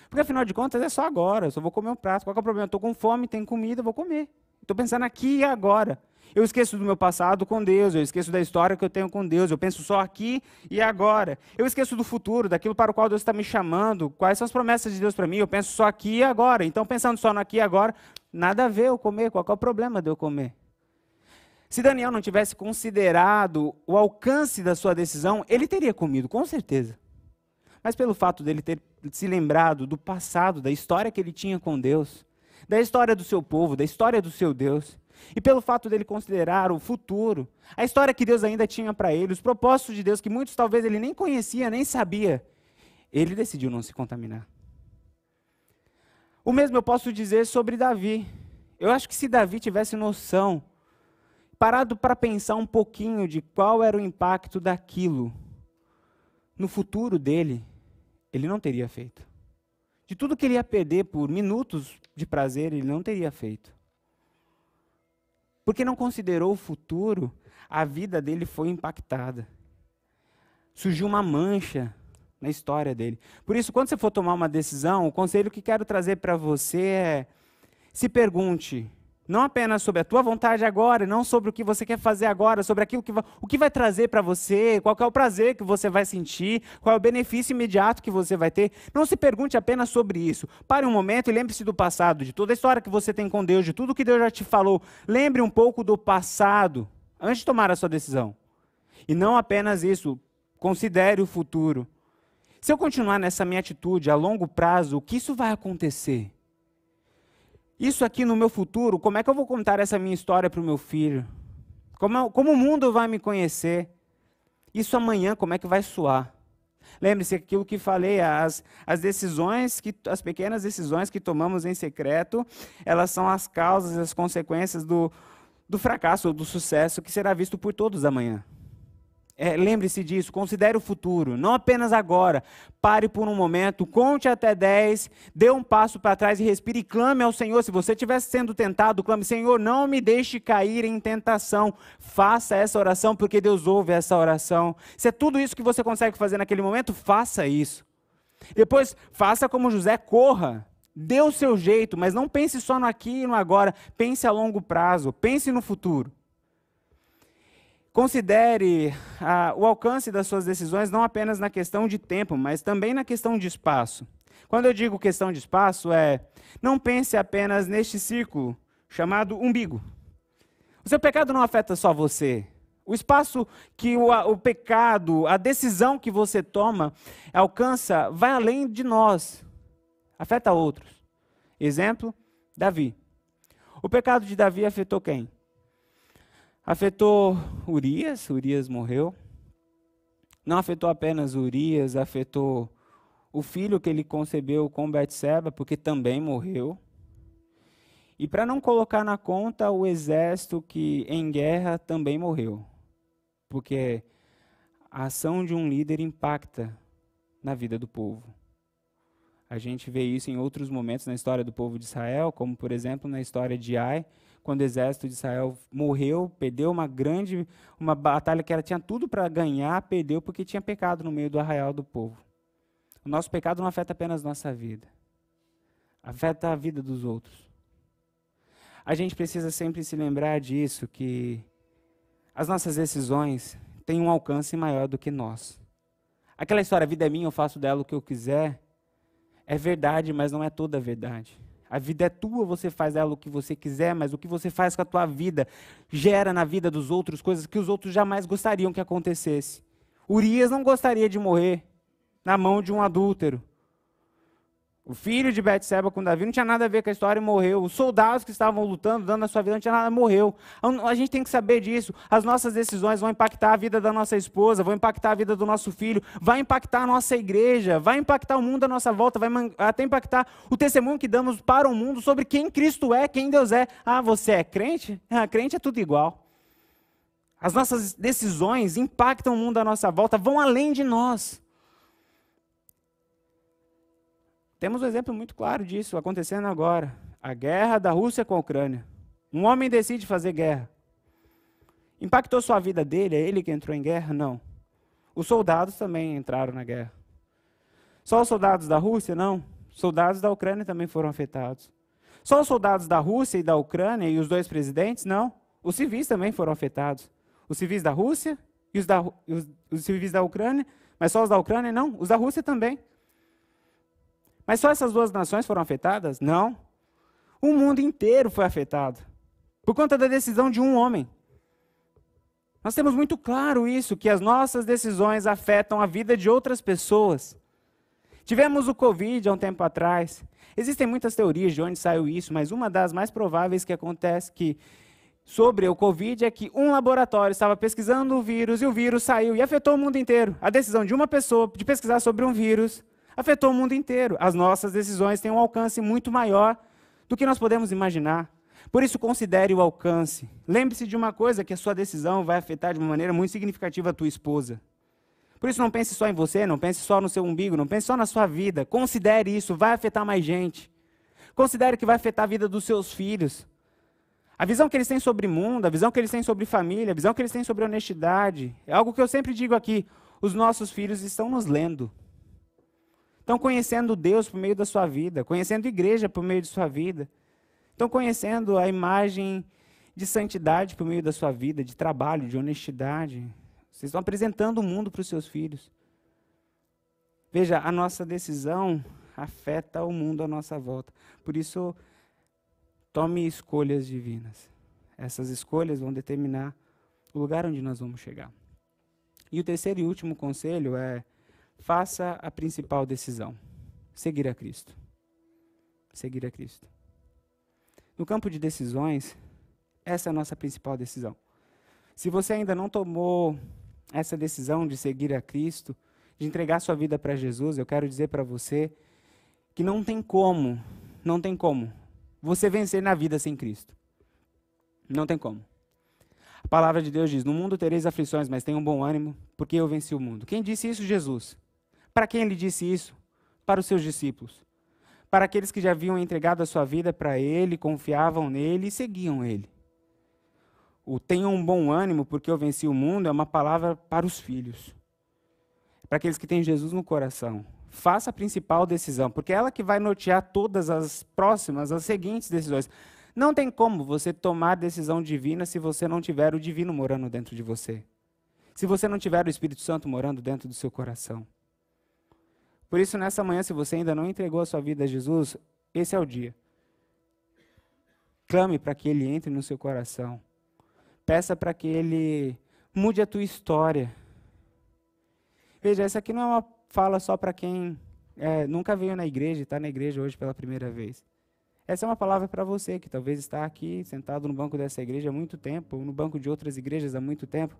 Porque afinal de contas é só agora, eu só vou comer um prato. Qual é o problema? Estou com fome, tem comida, vou comer. Estou pensando aqui e agora. Eu esqueço do meu passado com Deus, eu esqueço da história que eu tenho com Deus, eu penso só aqui e agora. Eu esqueço do futuro, daquilo para o qual Deus está me chamando, quais são as promessas de Deus para mim, eu penso só aqui e agora. Então, pensando só no aqui e agora, nada a ver eu comer, qual é o problema de eu comer? Se Daniel não tivesse considerado o alcance da sua decisão, ele teria comido, com certeza. Mas pelo fato dele ter se lembrado do passado, da história que ele tinha com Deus, da história do seu povo, da história do seu Deus, e pelo fato dele considerar o futuro, a história que Deus ainda tinha para ele, os propósitos de Deus que muitos talvez ele nem conhecia, nem sabia, ele decidiu não se contaminar. O mesmo eu posso dizer sobre Davi. Eu acho que se Davi tivesse noção, parado para pensar um pouquinho de qual era o impacto daquilo no futuro dele, ele não teria feito. De tudo que ele ia perder por minutos de prazer, ele não teria feito. Porque não considerou o futuro, a vida dele foi impactada. Surgiu uma mancha na história dele. Por isso, quando você for tomar uma decisão, o conselho que quero trazer para você é: se pergunte, não apenas sobre a tua vontade agora, não sobre o que você quer fazer agora, sobre aquilo que o que vai trazer para você, qual é o prazer que você vai sentir, qual é o benefício imediato que você vai ter. Não se pergunte apenas sobre isso. Pare um momento e lembre-se do passado, de toda a história que você tem com Deus, de tudo que Deus já te falou. Lembre um pouco do passado antes de tomar a sua decisão. E não apenas isso, considere o futuro. Se eu continuar nessa minha atitude a longo prazo, o que isso vai acontecer? Isso aqui no meu futuro, como é que eu vou contar essa minha história para o meu filho? Como, como o mundo vai me conhecer? Isso amanhã, como é que vai soar? Lembre-se aquilo que falei, as, as decisões, que, as pequenas decisões que tomamos em secreto, elas são as causas, as consequências do, do fracasso ou do sucesso que será visto por todos amanhã. É, Lembre-se disso, considere o futuro, não apenas agora. Pare por um momento, conte até 10, dê um passo para trás e respire e clame ao Senhor. Se você estiver sendo tentado, clame: Senhor, não me deixe cair em tentação. Faça essa oração, porque Deus ouve essa oração. Se é tudo isso que você consegue fazer naquele momento, faça isso. Depois, faça como José, corra. Dê o seu jeito, mas não pense só no aqui e no agora. Pense a longo prazo, pense no futuro. Considere ah, o alcance das suas decisões não apenas na questão de tempo, mas também na questão de espaço. Quando eu digo questão de espaço, é não pense apenas neste círculo chamado umbigo. O seu pecado não afeta só você. O espaço que o, o pecado, a decisão que você toma, alcança, vai além de nós. Afeta outros. Exemplo, Davi. O pecado de Davi afetou quem? Afetou Urias, Urias morreu. Não afetou apenas Urias, afetou o filho que ele concebeu com Betseba, porque também morreu. E para não colocar na conta o exército que em guerra também morreu. Porque a ação de um líder impacta na vida do povo. A gente vê isso em outros momentos na história do povo de Israel, como por exemplo na história de Ai, quando o exército de Israel morreu, perdeu uma grande, uma batalha que ela tinha tudo para ganhar, perdeu porque tinha pecado no meio do arraial do povo. O nosso pecado não afeta apenas nossa vida, afeta a vida dos outros. A gente precisa sempre se lembrar disso, que as nossas decisões têm um alcance maior do que nós. Aquela história, a vida é minha, eu faço dela o que eu quiser, é verdade, mas não é toda a verdade. A vida é tua, você faz ela o que você quiser, mas o que você faz com a tua vida gera na vida dos outros coisas que os outros jamais gostariam que acontecesse. Urias não gostaria de morrer na mão de um adúltero. O filho de Betseba com Davi não tinha nada a ver com a história e morreu. Os soldados que estavam lutando, dando a sua vida, não tinha nada, morreu. A gente tem que saber disso. As nossas decisões vão impactar a vida da nossa esposa, vão impactar a vida do nosso filho, vai impactar a nossa igreja, vai impactar o mundo à nossa volta, vai até impactar o testemunho que damos para o mundo sobre quem Cristo é, quem Deus é. Ah, você é crente? Ah, crente é tudo igual. As nossas decisões impactam o mundo à nossa volta, vão além de nós. Temos um exemplo muito claro disso acontecendo agora. A guerra da Rússia com a Ucrânia. Um homem decide fazer guerra. Impactou sua vida dele? É ele que entrou em guerra? Não. Os soldados também entraram na guerra. Só os soldados da Rússia? Não. Soldados da Ucrânia também foram afetados. Só os soldados da Rússia e da Ucrânia e os dois presidentes? Não. Os civis também foram afetados. Os civis da Rússia e os, da, os, os civis da Ucrânia, mas só os da Ucrânia? Não. Os da Rússia também. Mas só essas duas nações foram afetadas? Não. O mundo inteiro foi afetado. Por conta da decisão de um homem. Nós temos muito claro isso, que as nossas decisões afetam a vida de outras pessoas. Tivemos o Covid há um tempo atrás. Existem muitas teorias de onde saiu isso, mas uma das mais prováveis que acontece que sobre o Covid é que um laboratório estava pesquisando o vírus e o vírus saiu e afetou o mundo inteiro. A decisão de uma pessoa de pesquisar sobre um vírus afetou o mundo inteiro. As nossas decisões têm um alcance muito maior do que nós podemos imaginar. Por isso, considere o alcance. Lembre-se de uma coisa: que a sua decisão vai afetar de uma maneira muito significativa a tua esposa. Por isso, não pense só em você, não pense só no seu umbigo, não pense só na sua vida. Considere isso, vai afetar mais gente. Considere que vai afetar a vida dos seus filhos. A visão que eles têm sobre mundo, a visão que eles têm sobre família, a visão que eles têm sobre honestidade. É algo que eu sempre digo aqui: os nossos filhos estão nos lendo. Estão conhecendo Deus por meio da sua vida, conhecendo igreja por meio de sua vida. Estão conhecendo a imagem de santidade por meio da sua vida, de trabalho, de honestidade. Vocês estão apresentando o mundo para os seus filhos. Veja, a nossa decisão afeta o mundo à nossa volta. Por isso, tome escolhas divinas. Essas escolhas vão determinar o lugar onde nós vamos chegar. E o terceiro e último conselho é faça a principal decisão: seguir a Cristo. Seguir a Cristo. No campo de decisões, essa é a nossa principal decisão. Se você ainda não tomou essa decisão de seguir a Cristo, de entregar sua vida para Jesus, eu quero dizer para você que não tem como, não tem como você vencer na vida sem Cristo. Não tem como. A palavra de Deus diz: No mundo tereis aflições, mas tenham bom ânimo, porque eu venci o mundo. Quem disse isso? Jesus. Para quem ele disse isso? Para os seus discípulos. Para aqueles que já haviam entregado a sua vida para ele, confiavam nele e seguiam ele. O tenham um bom ânimo porque eu venci o mundo é uma palavra para os filhos. Para aqueles que têm Jesus no coração. Faça a principal decisão, porque é ela que vai nortear todas as próximas, as seguintes decisões. Não tem como você tomar decisão divina se você não tiver o divino morando dentro de você. Se você não tiver o Espírito Santo morando dentro do seu coração. Por isso, nessa manhã, se você ainda não entregou a sua vida a Jesus, esse é o dia. Clame para que Ele entre no seu coração. Peça para que Ele mude a tua história. Veja, essa aqui não é uma fala só para quem é, nunca veio na igreja e está na igreja hoje pela primeira vez. Essa é uma palavra para você que talvez está aqui sentado no banco dessa igreja há muito tempo, ou no banco de outras igrejas há muito tempo,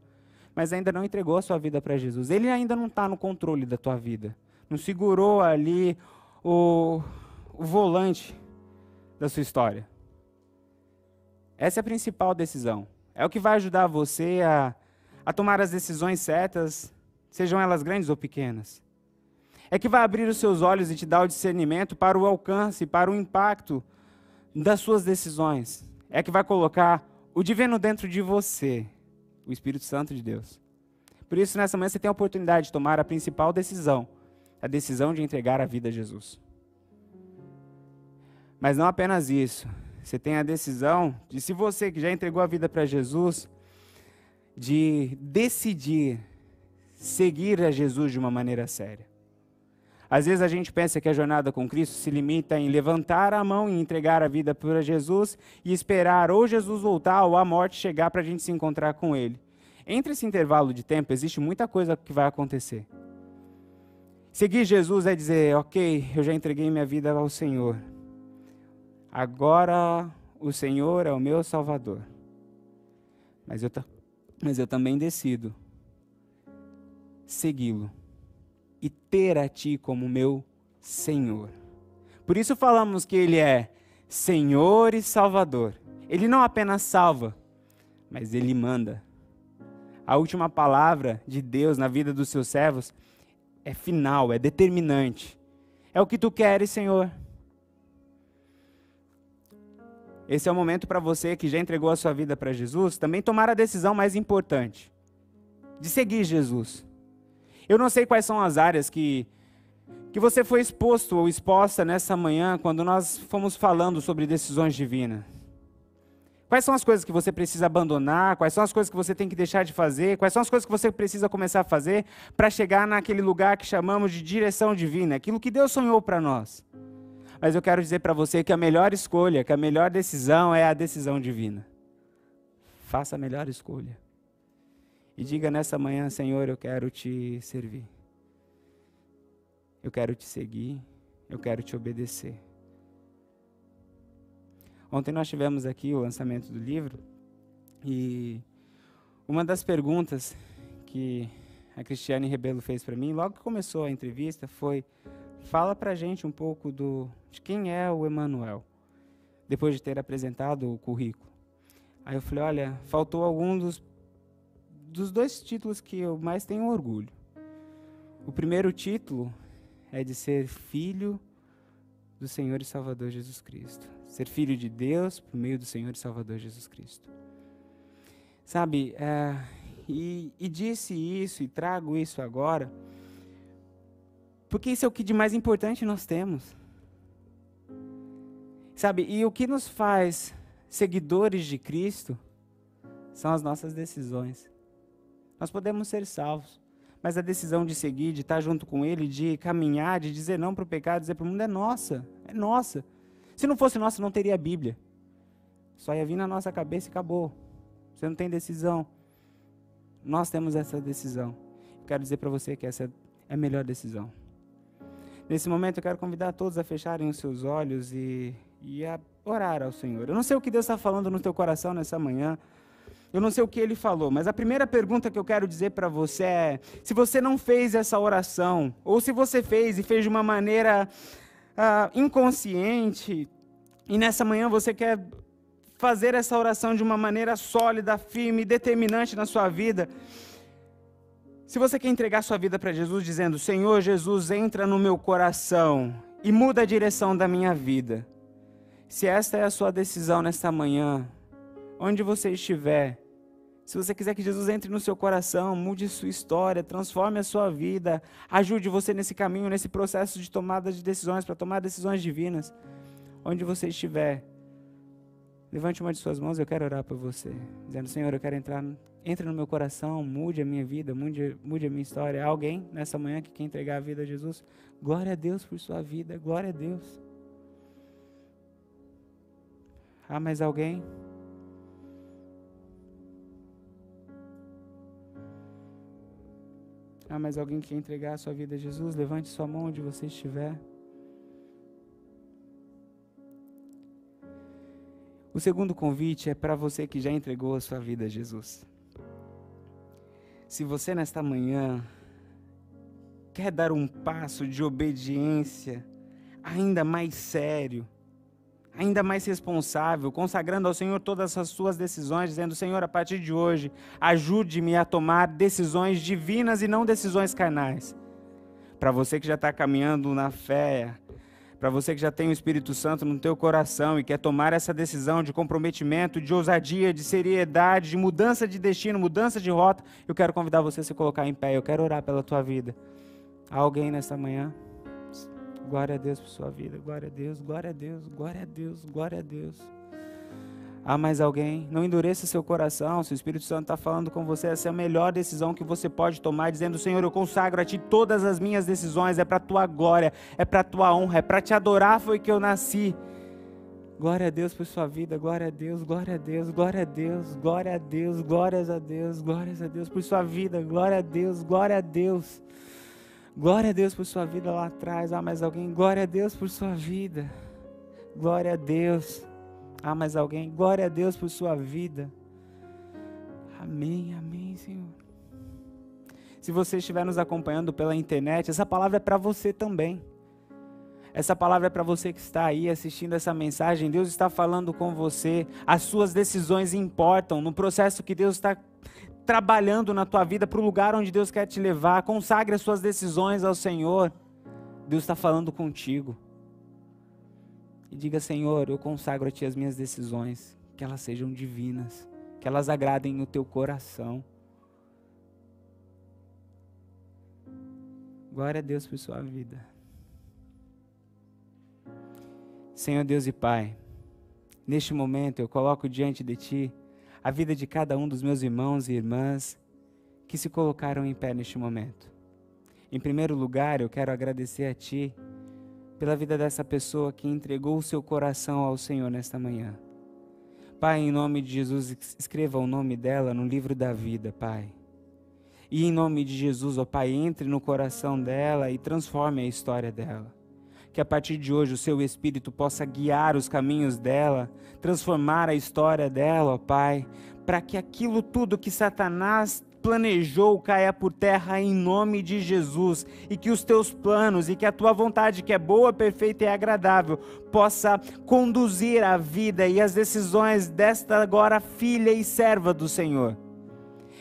mas ainda não entregou a sua vida para Jesus. Ele ainda não está no controle da tua vida não segurou ali o, o volante da sua história. Essa é a principal decisão. É o que vai ajudar você a, a tomar as decisões certas, sejam elas grandes ou pequenas. É que vai abrir os seus olhos e te dar o discernimento para o alcance, para o impacto das suas decisões. É que vai colocar o divino dentro de você, o Espírito Santo de Deus. Por isso, nessa manhã, você tem a oportunidade de tomar a principal decisão a decisão de entregar a vida a Jesus. Mas não apenas isso. Você tem a decisão de, se você que já entregou a vida para Jesus, de decidir seguir a Jesus de uma maneira séria. Às vezes a gente pensa que a jornada com Cristo se limita em levantar a mão e entregar a vida para Jesus e esperar ou Jesus voltar ou a morte chegar para a gente se encontrar com Ele. Entre esse intervalo de tempo existe muita coisa que vai acontecer. Seguir Jesus é dizer, ok, eu já entreguei minha vida ao Senhor. Agora o Senhor é o meu Salvador. Mas eu, mas eu também decido segui-lo e ter a Ti como meu Senhor. Por isso falamos que Ele é Senhor e Salvador. Ele não apenas salva, mas Ele manda. A última palavra de Deus na vida dos seus servos é final, é determinante. É o que tu queres, Senhor. Esse é o momento para você que já entregou a sua vida para Jesus, também tomar a decisão mais importante de seguir Jesus. Eu não sei quais são as áreas que, que você foi exposto ou exposta nessa manhã quando nós fomos falando sobre decisões divinas. Quais são as coisas que você precisa abandonar? Quais são as coisas que você tem que deixar de fazer? Quais são as coisas que você precisa começar a fazer para chegar naquele lugar que chamamos de direção divina, aquilo que Deus sonhou para nós? Mas eu quero dizer para você que a melhor escolha, que a melhor decisão é a decisão divina. Faça a melhor escolha. E diga nessa manhã, Senhor, eu quero te servir. Eu quero te seguir. Eu quero te obedecer. Ontem nós tivemos aqui o lançamento do livro e uma das perguntas que a Cristiane Rebelo fez para mim, logo que começou a entrevista, foi: fala para gente um pouco do, de quem é o Emanuel, depois de ter apresentado o currículo. Aí eu falei: olha, faltou algum dos dos dois títulos que eu mais tenho orgulho. O primeiro título é de ser filho do Senhor e Salvador Jesus Cristo. Ser filho de Deus por meio do Senhor e Salvador Jesus Cristo. Sabe, é, e, e disse isso e trago isso agora, porque isso é o que de mais importante nós temos. Sabe, e o que nos faz seguidores de Cristo são as nossas decisões. Nós podemos ser salvos. Mas a decisão de seguir, de estar junto com Ele, de caminhar, de dizer não para o pecado, dizer para o mundo é nossa. É nossa. Se não fosse nossa, não teria Bíblia. Só ia vir na nossa cabeça e acabou. Você não tem decisão. Nós temos essa decisão. quero dizer para você que essa é a melhor decisão. Nesse momento, eu quero convidar todos a fecharem os seus olhos e, e a orar ao Senhor. Eu não sei o que Deus está falando no teu coração nessa manhã. Eu não sei o que ele falou, mas a primeira pergunta que eu quero dizer para você é: se você não fez essa oração, ou se você fez e fez de uma maneira uh, inconsciente, e nessa manhã você quer fazer essa oração de uma maneira sólida, firme, determinante na sua vida. Se você quer entregar sua vida para Jesus, dizendo: Senhor Jesus, entra no meu coração e muda a direção da minha vida. Se esta é a sua decisão nesta manhã, onde você estiver, se você quiser que Jesus entre no seu coração, mude sua história, transforme a sua vida, ajude você nesse caminho, nesse processo de tomada de decisões, para tomar decisões divinas, onde você estiver, levante uma de suas mãos, eu quero orar por você, dizendo: Senhor, eu quero entrar, entre no meu coração, mude a minha vida, mude, mude a minha história. Há alguém nessa manhã que quer entregar a vida a Jesus? Glória a Deus por sua vida, glória a Deus. Há mais alguém? Ah, mas alguém quer entregar a sua vida a Jesus? Levante sua mão onde você estiver. O segundo convite é para você que já entregou a sua vida a Jesus. Se você nesta manhã quer dar um passo de obediência ainda mais sério, ainda mais responsável, consagrando ao Senhor todas as suas decisões, dizendo: Senhor, a partir de hoje, ajude-me a tomar decisões divinas e não decisões carnais. Para você que já está caminhando na fé, para você que já tem o Espírito Santo no teu coração e quer tomar essa decisão de comprometimento, de ousadia, de seriedade, de mudança de destino, mudança de rota, eu quero convidar você a se colocar em pé. Eu quero orar pela tua vida. Há alguém nessa manhã? Glória a Deus por sua vida. Glória a Deus, glória a Deus, glória a Deus, glória a Deus. Há mais alguém? Não endureça seu coração. Se o Espírito Santo está falando com você, essa é a melhor decisão que você pode tomar, dizendo: Senhor, eu consagro a Ti todas as minhas decisões. É para a Tua glória, é para a Tua honra, é para Te adorar. Foi que eu nasci. Glória a Deus por sua vida, glória a Deus, glória a Deus, glória a Deus, glória a Deus, glórias a Deus, glórias a Deus por sua vida, glória a Deus, glória a Deus. Glória a Deus por sua vida lá atrás. Ah, mais alguém? Glória a Deus por sua vida. Glória a Deus. Ah, mais alguém? Glória a Deus por sua vida. Amém, amém, Senhor. Se você estiver nos acompanhando pela internet, essa palavra é para você também. Essa palavra é para você que está aí assistindo essa mensagem. Deus está falando com você. As suas decisões importam no processo que Deus está trabalhando na tua vida para o lugar onde Deus quer te levar. Consagre as suas decisões ao Senhor. Deus está falando contigo. E diga, Senhor, eu consagro a Ti as minhas decisões, que elas sejam divinas, que elas agradem o Teu coração. Glória a Deus por sua vida. Senhor Deus e Pai, neste momento eu coloco diante de Ti a vida de cada um dos meus irmãos e irmãs que se colocaram em pé neste momento. Em primeiro lugar, eu quero agradecer a Ti pela vida dessa pessoa que entregou o seu coração ao Senhor nesta manhã. Pai, em nome de Jesus, escreva o nome dela no livro da vida, Pai. E em nome de Jesus, ó Pai, entre no coração dela e transforme a história dela que a partir de hoje o seu Espírito possa guiar os caminhos dela, transformar a história dela, ó Pai, para que aquilo tudo que Satanás planejou caia por terra em nome de Jesus e que os teus planos e que a tua vontade, que é boa, perfeita e agradável, possa conduzir a vida e as decisões desta agora filha e serva do Senhor.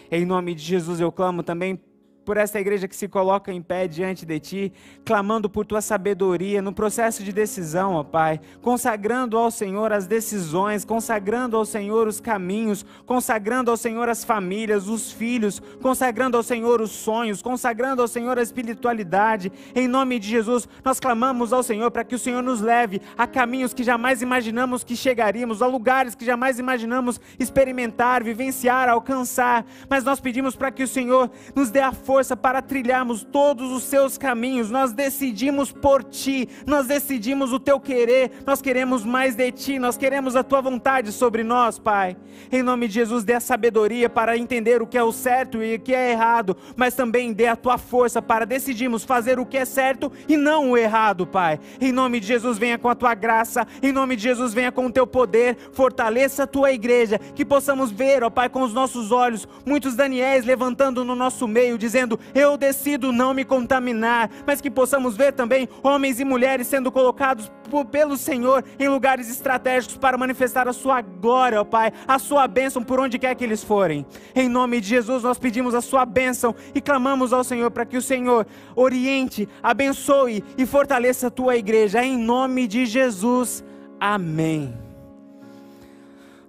Em nome de Jesus eu clamo também por essa igreja que se coloca em pé diante de ti, clamando por tua sabedoria no processo de decisão, ó Pai, consagrando ao Senhor as decisões, consagrando ao Senhor os caminhos, consagrando ao Senhor as famílias, os filhos, consagrando ao Senhor os sonhos, consagrando ao Senhor a espiritualidade. Em nome de Jesus, nós clamamos ao Senhor para que o Senhor nos leve a caminhos que jamais imaginamos que chegaríamos, a lugares que jamais imaginamos experimentar, vivenciar, alcançar. Mas nós pedimos para que o Senhor nos dê a força força para trilharmos todos os seus caminhos. Nós decidimos por ti, nós decidimos o teu querer, nós queremos mais de ti, nós queremos a tua vontade sobre nós, Pai. Em nome de Jesus, dê a sabedoria para entender o que é o certo e o que é errado, mas também dê a tua força para decidirmos fazer o que é certo e não o errado, Pai. Em nome de Jesus, venha com a tua graça, em nome de Jesus, venha com o teu poder, fortaleça a tua igreja, que possamos ver, ó Pai, com os nossos olhos, muitos Daniéis levantando no nosso meio, dizendo dizendo: Eu decido não me contaminar, mas que possamos ver também homens e mulheres sendo colocados pelo Senhor em lugares estratégicos para manifestar a sua glória, ó Pai, a sua bênção por onde quer que eles forem. Em nome de Jesus, nós pedimos a sua bênção e clamamos ao Senhor para que o Senhor oriente, abençoe e fortaleça a tua igreja. Em nome de Jesus. Amém.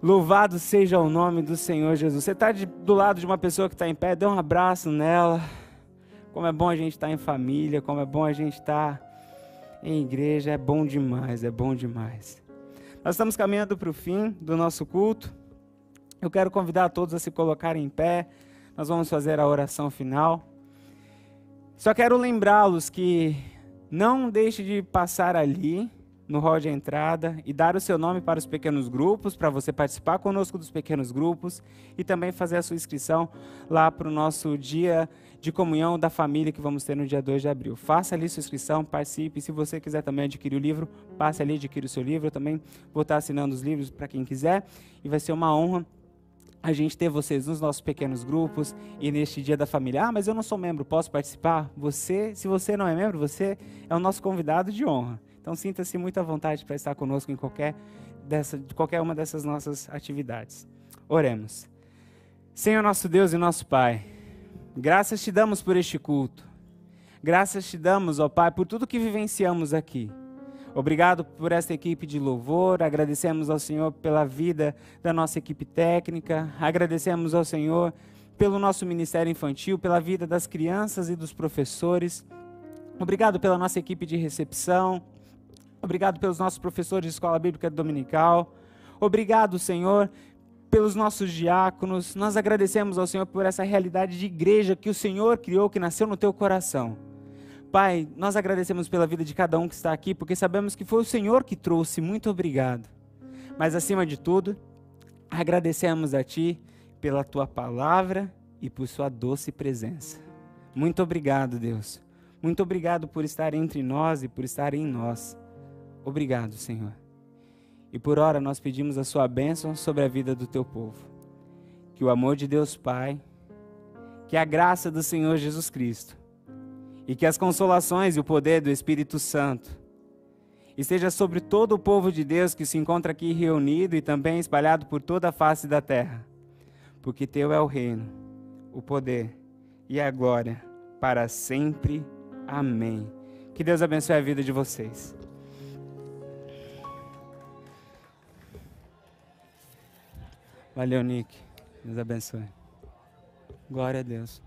Louvado seja o nome do Senhor Jesus. Você está do lado de uma pessoa que está em pé, dê um abraço nela. Como é bom a gente estar tá em família, como é bom a gente estar tá em igreja, é bom demais, é bom demais. Nós estamos caminhando para o fim do nosso culto. Eu quero convidar todos a se colocarem em pé. Nós vamos fazer a oração final. Só quero lembrá-los que não deixe de passar ali no hall de entrada e dar o seu nome para os pequenos grupos, para você participar conosco dos pequenos grupos e também fazer a sua inscrição lá para o nosso dia de comunhão da família que vamos ter no dia 2 de abril. Faça ali sua inscrição, participe. Se você quiser também adquirir o livro, passe ali, adquira o seu livro. Eu também vou estar assinando os livros para quem quiser e vai ser uma honra a gente ter vocês nos nossos pequenos grupos e neste dia da família. Ah, mas eu não sou membro, posso participar? Você, se você não é membro, você é o nosso convidado de honra. Então sinta-se muito à vontade para estar conosco em qualquer, dessa, qualquer uma dessas nossas atividades. Oremos. Senhor nosso Deus e nosso Pai, graças te damos por este culto. Graças te damos, ó Pai, por tudo que vivenciamos aqui. Obrigado por esta equipe de louvor, agradecemos ao Senhor pela vida da nossa equipe técnica, agradecemos ao Senhor pelo nosso ministério infantil, pela vida das crianças e dos professores. Obrigado pela nossa equipe de recepção, Obrigado pelos nossos professores de escola bíblica dominical. Obrigado, Senhor, pelos nossos diáconos. Nós agradecemos ao Senhor por essa realidade de igreja que o Senhor criou, que nasceu no teu coração. Pai, nós agradecemos pela vida de cada um que está aqui, porque sabemos que foi o Senhor que trouxe. Muito obrigado. Mas acima de tudo, agradecemos a Ti pela Tua palavra e por Sua doce presença. Muito obrigado, Deus. Muito obrigado por estar entre nós e por estar em nós. Obrigado, Senhor. E por hora nós pedimos a Sua bênção sobre a vida do Teu povo. Que o amor de Deus Pai, que a graça do Senhor Jesus Cristo e que as consolações e o poder do Espírito Santo esteja sobre todo o povo de Deus que se encontra aqui reunido e também espalhado por toda a face da terra. Porque teu é o reino, o poder e a glória para sempre. Amém. Que Deus abençoe a vida de vocês. Valeu, Nick. Deus abençoe. Glória a Deus.